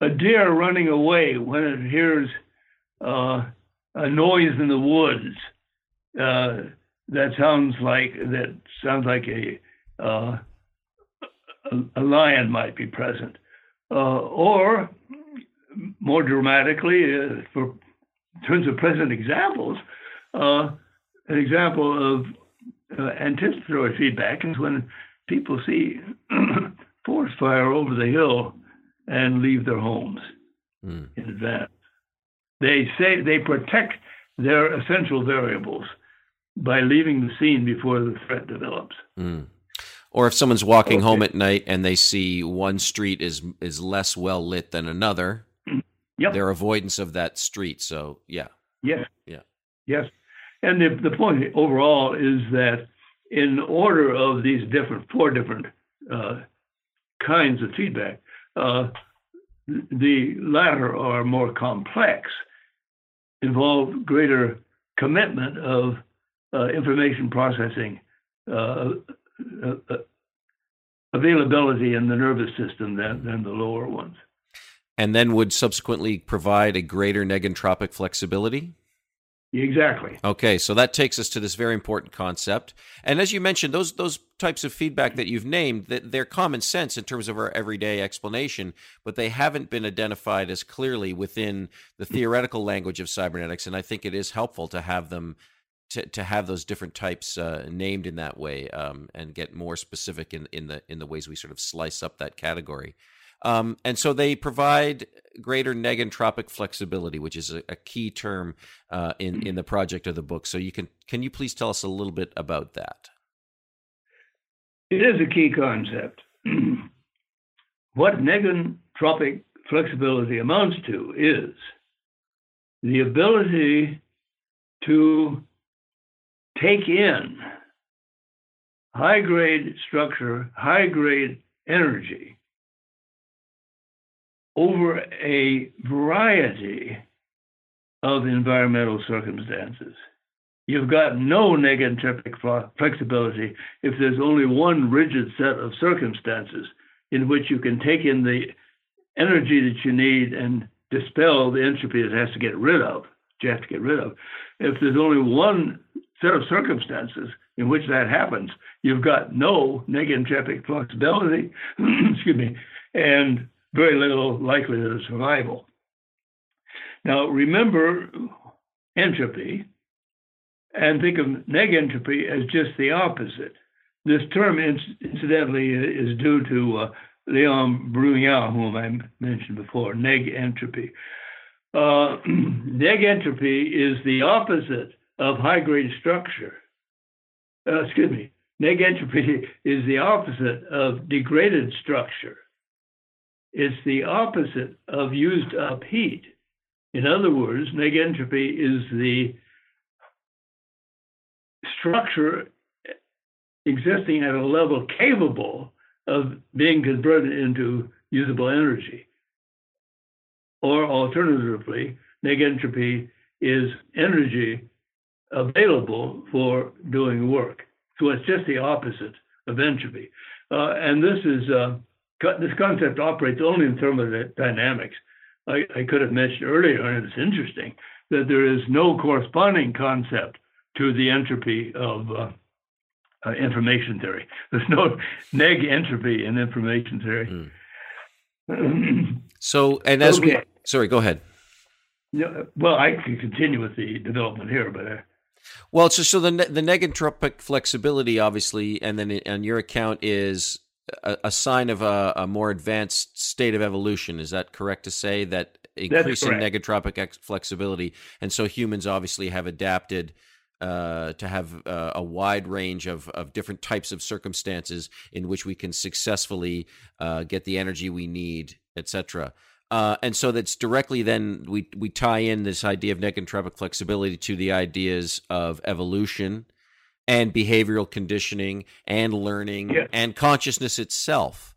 a deer running away when it hears uh, a noise in the woods uh, that sounds like that sounds like a uh, a, lion might be present, uh, or more dramatically, uh, for in terms of present examples, uh, an example of anticipatory feedback is when people see *clears throat* forest fire over the hill and leave their homes mm. in advance. They say they protect their essential variables by leaving the scene before the threat develops. Mm. Or if someone's walking okay. home at night and they see one street is is less well lit than another, yep. their avoidance of that street. So yeah. Yes. Yeah. Yes. And the, the point overall is that in order of these different four different uh, kinds of feedback, uh, the latter are more complex, involve greater commitment of uh, information processing uh, uh, uh, availability in the nervous system than, than the lower ones. And then would subsequently provide a greater negentropic flexibility? Exactly. Okay, so that takes us to this very important concept. And as you mentioned, those those types of feedback that you've named, that they're common sense in terms of our everyday explanation, but they haven't been identified as clearly within the theoretical language of cybernetics. And I think it is helpful to have them to, to have those different types uh, named in that way um, and get more specific in, in the in the ways we sort of slice up that category. Um, and so they provide greater negentropic flexibility, which is a, a key term uh, in in the project of the book. So you can can you please tell us a little bit about that? It is a key concept. *clears throat* what negentropic flexibility amounts to is the ability to take in high grade structure, high grade energy over a variety of environmental circumstances. You've got no negentropic flexibility if there's only one rigid set of circumstances in which you can take in the energy that you need and dispel the entropy that has to get rid of, you have to get rid of. If there's only one set of circumstances in which that happens, you've got no negentropic flexibility, *clears throat* excuse me, and very little likelihood of survival. Now, remember entropy and think of negentropy as just the opposite. this term, incidentally, is due to uh, Leon Brillouin, whom I mentioned before, neg entropy. Uh, *clears throat* neg entropy is the opposite of high grade structure. Uh, excuse me, negentropy *laughs* is the opposite of degraded structure. It's the opposite of used up heat. In other words, negentropy is the structure existing at a level capable of being converted into usable energy. Or alternatively, negentropy is energy available for doing work. So it's just the opposite of entropy. Uh, and this is uh, this concept operates only in thermodynamics. I, I could have mentioned earlier, and it's interesting that there is no corresponding concept to the entropy of uh, uh, information theory. There's no neg entropy in information theory. Mm. *clears throat* so, and as okay. we, sorry, go ahead. Yeah, well, I can continue with the development here, but. Uh, well, so so the the negentropic flexibility, obviously, and then on your account is a, a sign of a, a, more advanced state of evolution. Is that correct to say that increasing negentropic flexibility, and so humans obviously have adapted uh, to have uh, a wide range of, of different types of circumstances in which we can successfully uh, get the energy we need, etc. Uh, and so that's directly then we we tie in this idea of negentropic flexibility to the ideas of evolution and behavioral conditioning and learning yeah. and consciousness itself.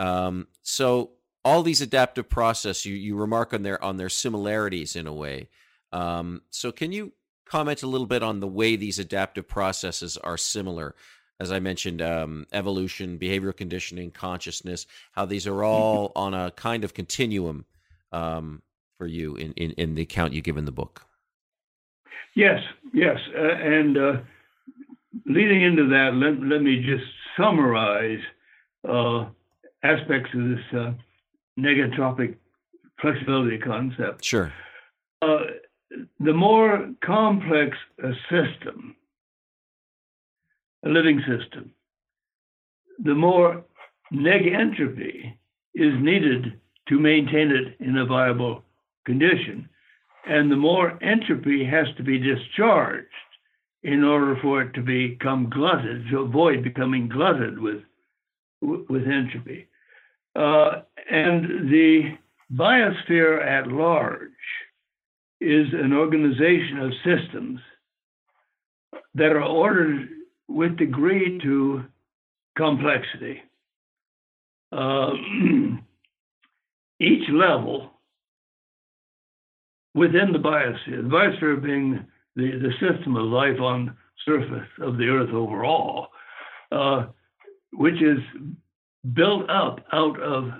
Um, so all these adaptive processes, you, you remark on their on their similarities in a way. Um, so can you comment a little bit on the way these adaptive processes are similar. As I mentioned, um, evolution, behavioral conditioning, consciousness, how these are mm-hmm. all on a kind of continuum um, for you in, in, in, the account you give in the book. Yes, yes. Uh, and uh, leading into that, let, let me just summarize uh, aspects of this uh, negentropic flexibility concept. Sure. Uh, the more complex a system, a living system, the more neg entropy is needed to maintain it in a viable condition. And the more entropy has to be discharged in order for it to become glutted, to avoid becoming glutted with, with entropy. Uh, and the biosphere at large is an organization of systems that are ordered with degree to complexity. Uh, *clears throat* each level within the biosphere, the biosphere being the, the system of life on surface of the earth overall, uh, which is built up out of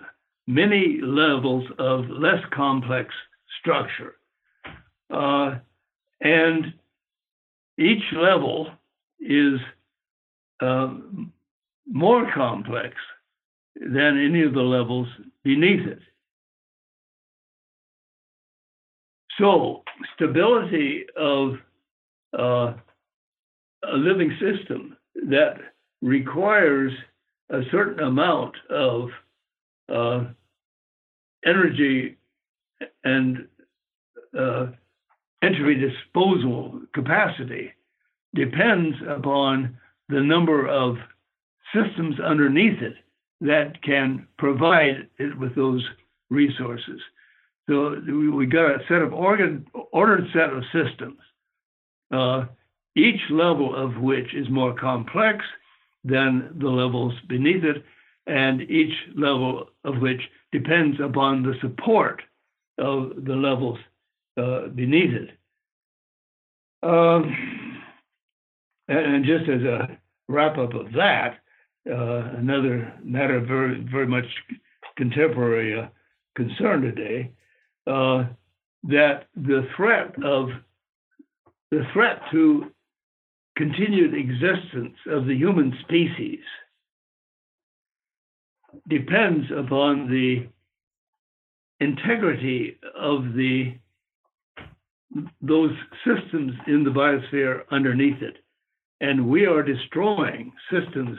many levels of less complex structure. Uh, and each level is uh, more complex than any of the levels beneath it. So, stability of uh, a living system that requires a certain amount of uh, energy and uh, entropy disposal capacity depends upon the number of systems underneath it that can provide it with those resources. So we got a set of organ, ordered set of systems, uh, each level of which is more complex than the levels beneath it, and each level of which depends upon the support of the levels uh, beneath it. Um, and just as a wrap up of that, uh, another matter very, very much contemporary uh, concern today, uh, that the threat of the threat to continued existence of the human species depends upon the integrity of the those systems in the biosphere underneath it. and we are destroying systems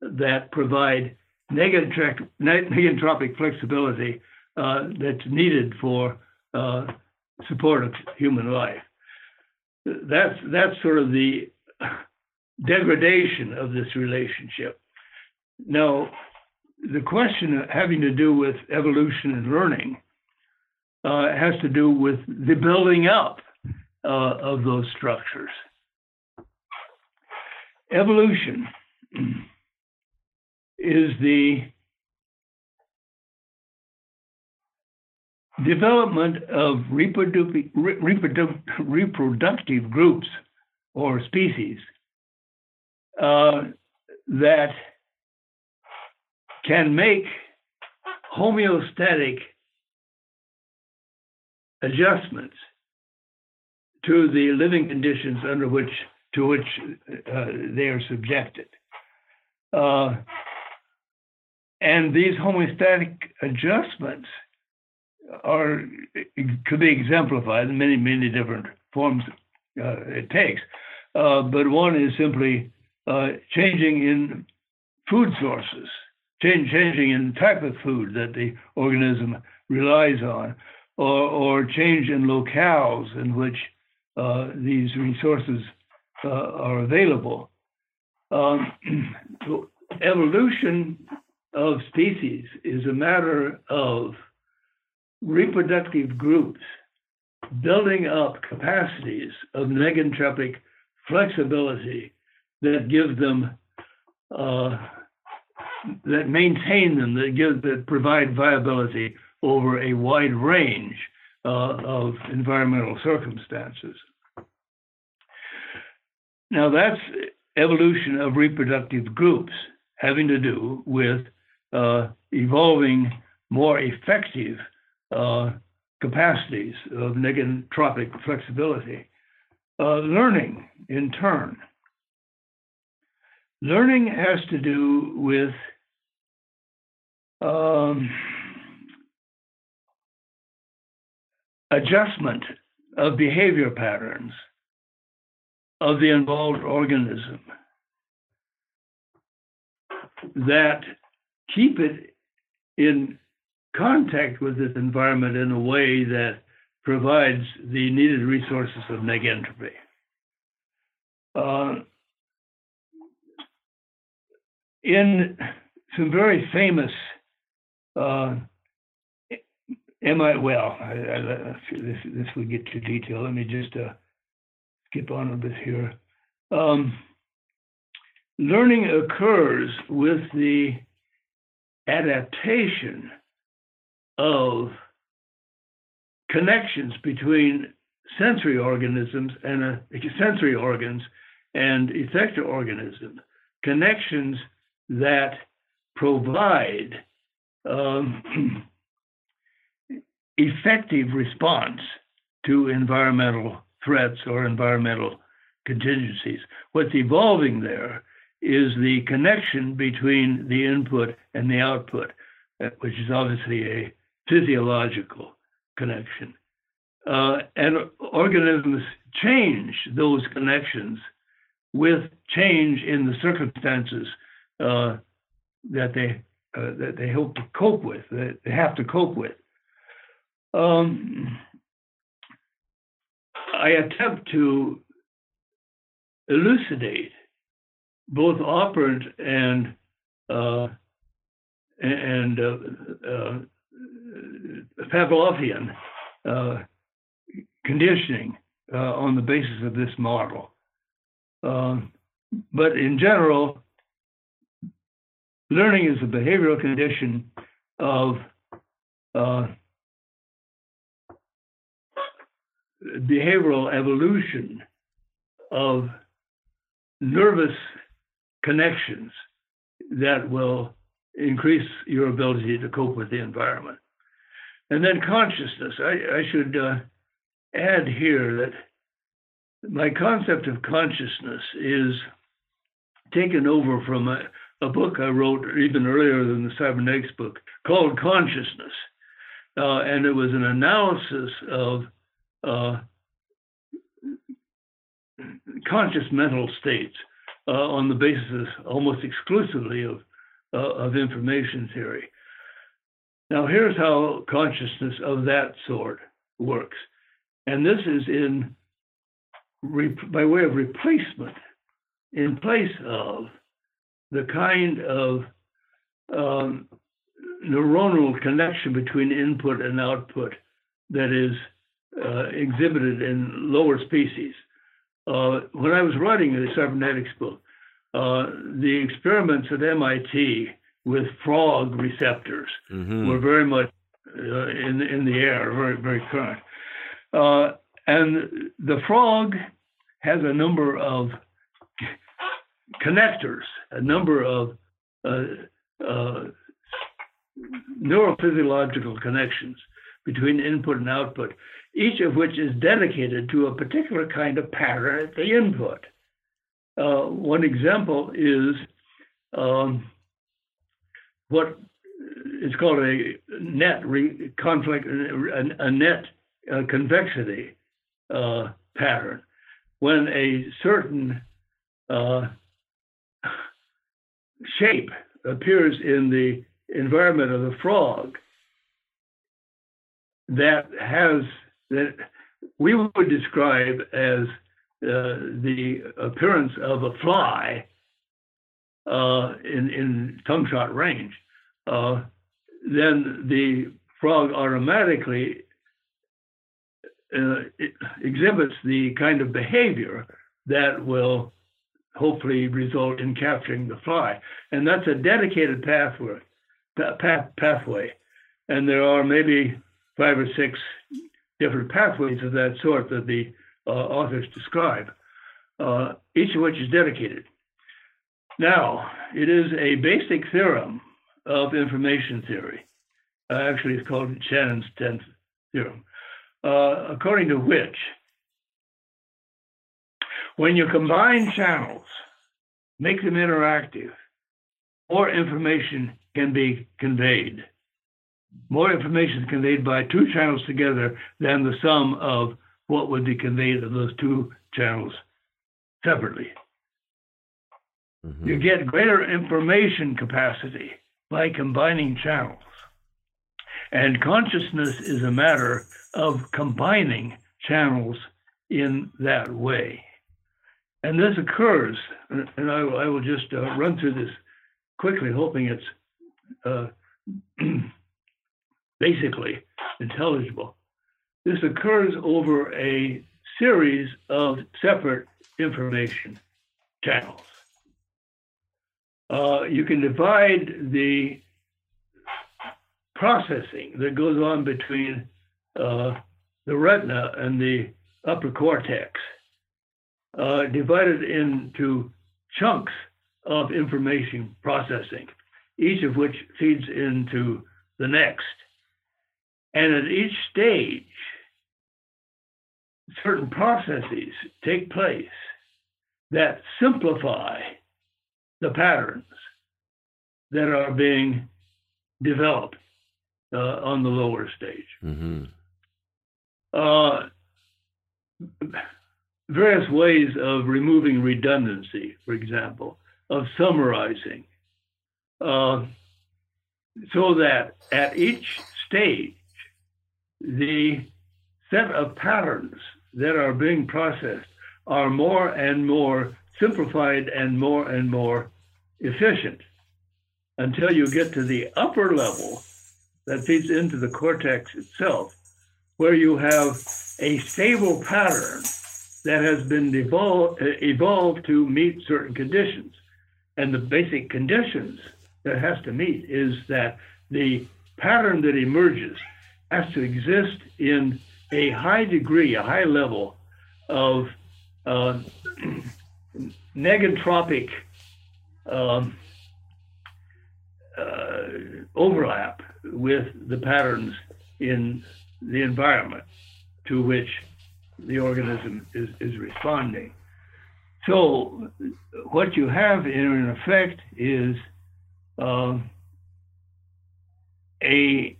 that provide negentropic flexibility uh, that's needed for uh, support of human life. That's that's sort of the degradation of this relationship. Now, the question having to do with evolution and learning uh, has to do with the building up uh, of those structures. Evolution is the development of reprodu- reprodu- reproductive groups or species uh, that can make homeostatic adjustments to the living conditions under which to which uh, they are subjected. Uh, and these homeostatic adjustments are could be exemplified in many many different forms uh, it takes. Uh, but one is simply uh, changing in food sources, change, changing in type of food that the organism relies on, or, or change in locales in which uh, these resources uh, are available. Um, *clears throat* evolution of species is a matter of reproductive groups building up capacities of negentropic flexibility that give them uh, that maintain them that give that provide viability over a wide range uh, of environmental circumstances. Now that's evolution of reproductive groups having to do with uh, evolving more effective capacities of negentropic flexibility. Uh, learning, in turn, learning has to do with um, adjustment of behavior patterns of the involved organism that keep it in contact with its environment in a way that provides the needed resources of negentropy. Uh, in some very famous uh, am I well? I, I, this this will get too detailed. Let me just uh, skip on a bit here. Um, learning occurs with the adaptation of connections between sensory organisms and uh, sensory organs and effector organisms, connections that provide um, *clears throat* effective response to environmental threats or environmental contingencies. What's evolving there is the connection between the input and the output, uh, which is obviously a physiological connection. Uh, and organisms change those connections with change in the circumstances uh, that they uh, that they hope to cope with, that they have to cope with. Um, I attempt to elucidate both operant and uh, and uh, uh, Pavlovian uh, conditioning uh, on the basis of this model. Um, but in general, learning is a behavioral condition of uh, behavioral evolution of nervous connections that will increase your ability to cope with the environment. And then consciousness. I, I should uh, add here that my concept of consciousness is taken over from a, a book I wrote even earlier than the cybernetics book called Consciousness. Uh, and it was an analysis of uh, conscious mental states uh, on the basis almost exclusively of, uh, of information theory. Now, here's how consciousness of that sort works. And this is in by way of replacement in place of the kind of um, neuronal connection between input and output that is uh, exhibited in lower species. Uh, when I was writing the cybernetics book, uh, the experiments at MIT with frog receptors mm-hmm. were very much uh, in in the air, very very current. Uh, and the frog has a number of connectors, a number of uh, uh, neurophysiological connections between input and output, each of which is dedicated to a particular kind of pattern at the input. Uh, one example is um, what is called a net re- conflict, a, net uh, convexity uh, pattern. When a certain uh, shape appears in the environment of the frog that has that we would describe as the appearance of a fly uh, in, in tongue shot range, uh, then the frog automatically uh, exhibits the kind of behavior that will hopefully result in capturing the fly. And that's a dedicated pathway, path, pathway. And there are maybe five or six different pathways of that sort that the uh, authors describe, uh, each of which is dedicated. Now, it is a basic theorem of information theory. Uh, actually, it's called Shannon's 10th theorem, uh, according to which, when you combine channels, make them interactive, more information can be conveyed. More information is conveyed by two channels together than the sum of what would be conveyed of those two channels separately. Mm-hmm. You get greater information capacity by combining channels. And consciousness is a matter of combining channels in that way. And this occurs, and I, I will just uh, run through this quickly, hoping it's uh, *clears throat* basically intelligible. This occurs over a series of separate information channels. Uh, you can divide the processing that goes on between uh, the retina and the upper cortex, uh, divided into chunks of information processing, each of which feeds into the next. And at each stage, certain processes take place that simplify the patterns that are being developed uh, on the lower stage. Mm-hmm. Uh, various ways of removing redundancy, for example, of summarizing, uh, so that at each stage, the set of patterns that are being processed are more and more simplified and more and more efficient until you get to the upper level that feeds into the cortex itself, where you have a stable pattern that has been evolved, evolved to meet certain conditions. And the basic conditions that has to meet is that the pattern that emerges has to exist in a high degree, a high level of uh, *clears throat* negentropic um, uh, overlap with the patterns in the environment to which the organism is, is responding. So, what you have in effect is uh, a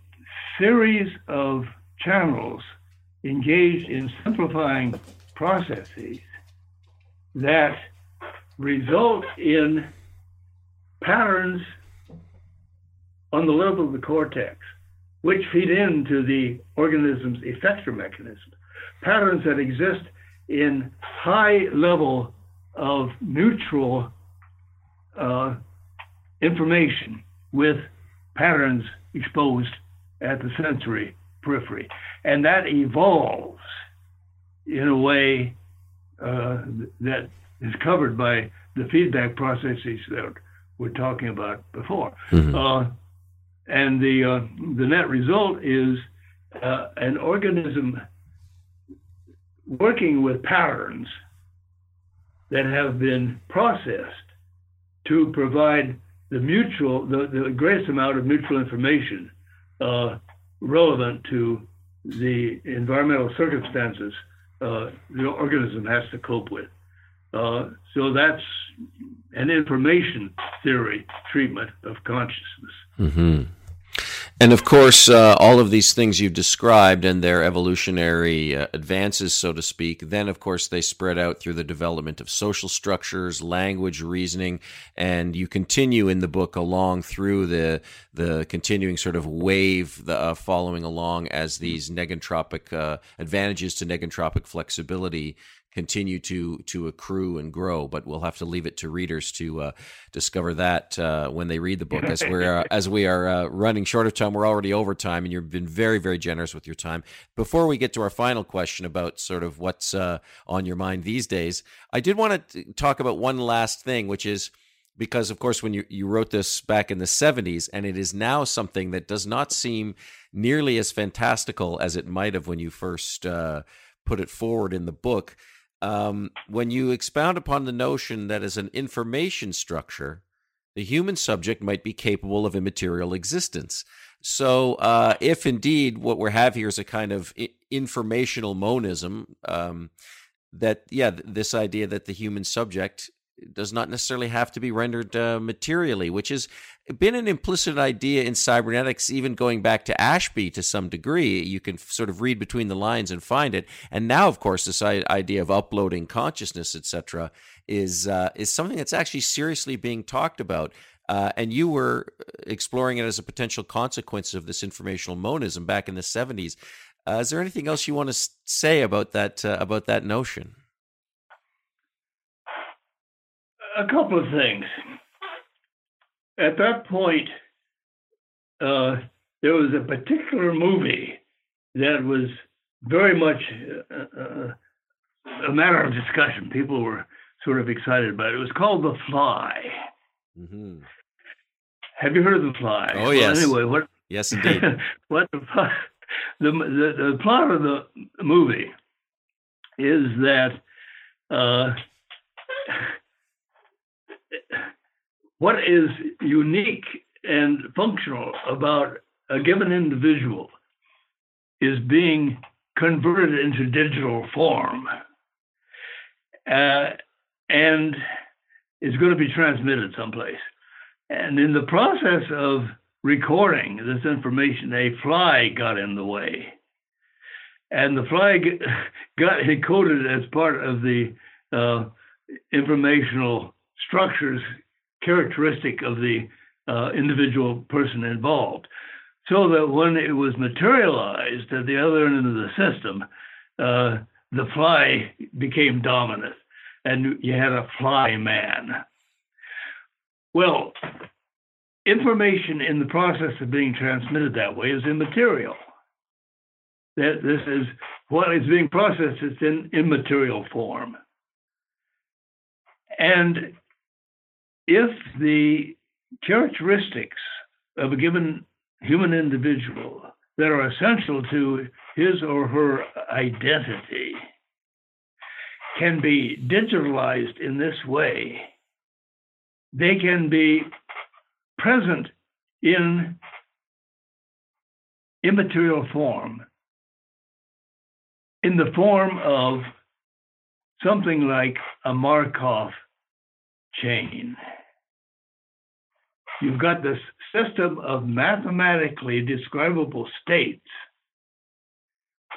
series of channels engaged in simplifying processes that result in patterns on the level of the cortex, which feed into the organism's effector mechanism. Patterns that exist in high level of mutual uh, information with patterns exposed at the sensory periphery. And that evolves in a way uh, that is covered by the feedback processes that we're talking about before. Mm-hmm. Uh, and the, uh, the net result is uh, an organism working with patterns that have been processed to provide the mutual, the, the greatest amount of mutual information uh, relevant to the environmental circumstances uh, the organism has to cope with. Uh, so that's an information theory treatment of consciousness. Mm-hmm. And of course, uh, all of these things you've described and their evolutionary uh, advances, so to speak, then of course they spread out through the development of social structures, language, reasoning, and you continue in the book along through the the continuing sort of wave the, uh, following along as these negentropic uh, advantages to negentropic flexibility continue to to accrue and grow. But we'll have to leave it to readers to uh, discover that uh, when they read the book. As we're uh, as we are uh, running short of time, we're already over time, and you've been very very generous with your time. Before we get to our final question about sort of what's uh, on your mind these days, I did want to talk about one last thing, which is because of course when you, you wrote this back in the 70s and it is now something that does not seem nearly as fantastical as it might have when you first put it forward in the book um, when you expound upon the notion that as an information structure, the human subject might be capable of immaterial existence. So, uh, if indeed what we have here is a kind of informational monism, um, that yeah, this idea that the human subject does not necessarily have to be rendered uh, materially, which has been an implicit idea in cybernetics, even going back to Ashby to some degree. You can sort of read between the lines and find it. And now, of course, this idea of uploading consciousness, etc., is uh, is something that's actually seriously being talked about. Uh, and you were exploring it as a potential consequence of this informational monism back in the 70s. Uh, is there anything else you want to say about that uh, about that notion? A couple of things. At that point, uh, there was a particular movie that was very much uh, uh, a matter of discussion. People were sort of excited about it. It was called The Fly. Mm-hmm. Have you heard of The Fly? Oh yes. Well, anyway, what? Yes, indeed. *laughs* what the, the, the the plot of the movie is that uh, what is unique and functional about a given individual is being converted into digital form uh, and is going to be transmitted someplace. And in the process of recording this information, a fly got in the way. And the fly *laughs* got encoded as part of the uh, informational structures characteristic of the uh, individual person involved. So that when it was materialized at the other end of the system, uh, the fly became dominant and you had a fly man. Well, information in the process of being transmitted that way is immaterial. That this is what is being processed is in immaterial form. And if the characteristics of a given human individual that are essential to his or her identity can be digitalized in this way, they can be present in immaterial form, in the form of something like a Markov chain you've got this system of mathematically describable states,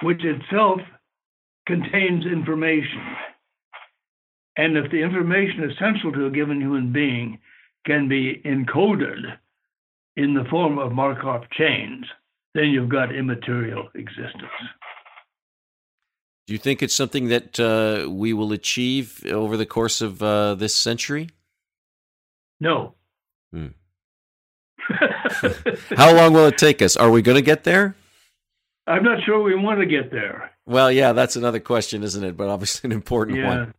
which itself contains information. And if the information essential to a given human being can be encoded in the form of Markov chains, then you've got immaterial existence. Do you think it's something that uh, we will achieve over the course of uh, this century? No. Hmm. *laughs* How long will it take us? Are we going to get there? I'm not sure we want to get there. Well, yeah, that's another question, isn't it? But obviously an important Yeah. one.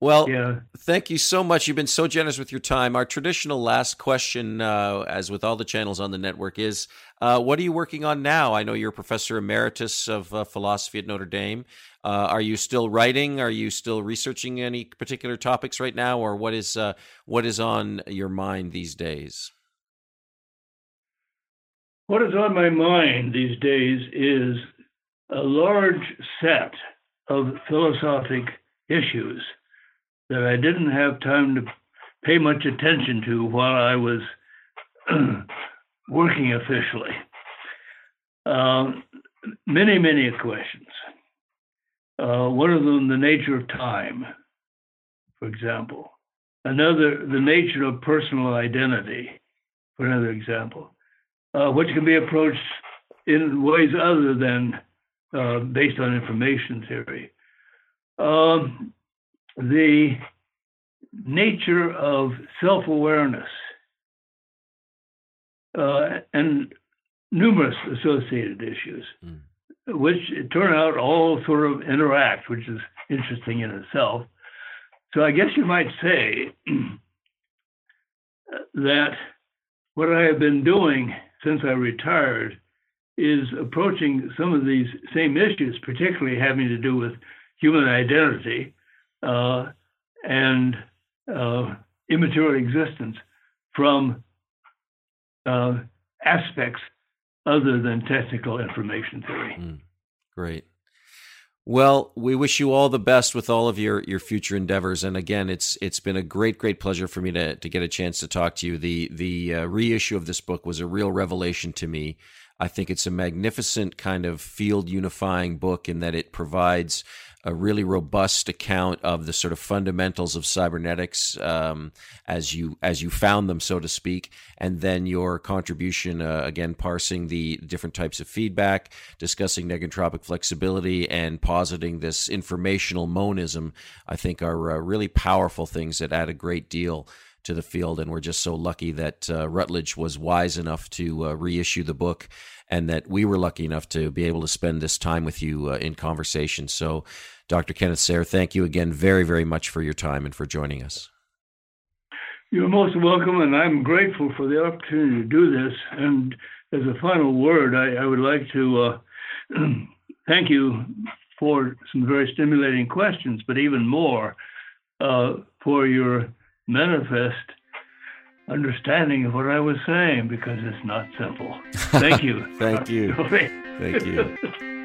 Well, Yeah. thank you so much. You've been so generous with your time. Our traditional last question, uh, as with all the channels on the network, is uh, what are you working on now? I know you're a professor emeritus of uh, philosophy at Notre Dame. Uh, are you still writing? Are you still researching any particular topics right now, or what is uh, what is on your mind these days? What is on my mind these days is a large set of philosophic issues that I didn't have time to pay much attention to while I was *clears throat* working officially. Um, many, many questions. Uh, one of them, the nature of time, for example. Another, the nature of personal identity, for another example uh, which can be approached in ways other than uh, based on information theory. Um, the nature of self awareness uh, and numerous associated issues, Mm. which turn out all sort of interact, which is interesting in itself. So I guess you might say *clears throat* that what I have been doing since I retired is approaching some of these same issues, particularly having to do with human identity uh, and uh, immaterial existence from uh, aspects other than technical information theory. Mm, great. Well, we wish you all the best with all of your your future endeavors. And again, it's it's been a great great pleasure for me to to get a chance to talk to you. The the uh, reissue of this book was a real revelation to me. I think it's a magnificent kind of field unifying book in that it provides a really robust account of the sort of fundamentals of cybernetics um, as you as you found them, so to speak, and then your contribution uh, again parsing the different types of feedback, discussing negentropic flexibility, and positing this informational monism. I think are uh, really powerful things that add a great deal to the field, and we're just so lucky that uh, Routledge was wise enough to uh, reissue the book, and that we were lucky enough to be able to spend this time with you uh, in conversation. So, Dr. Kenneth Sayre, thank you again very, very much for your time and for joining us. You're most welcome, and I'm grateful for the opportunity to do this. And as a final word, I, I would like to uh, *clears throat* thank you for some very stimulating questions, but even more uh, for your manifest understanding of what I was saying, because it's not simple. *laughs* Thank you. Thank you. *laughs* Thank you.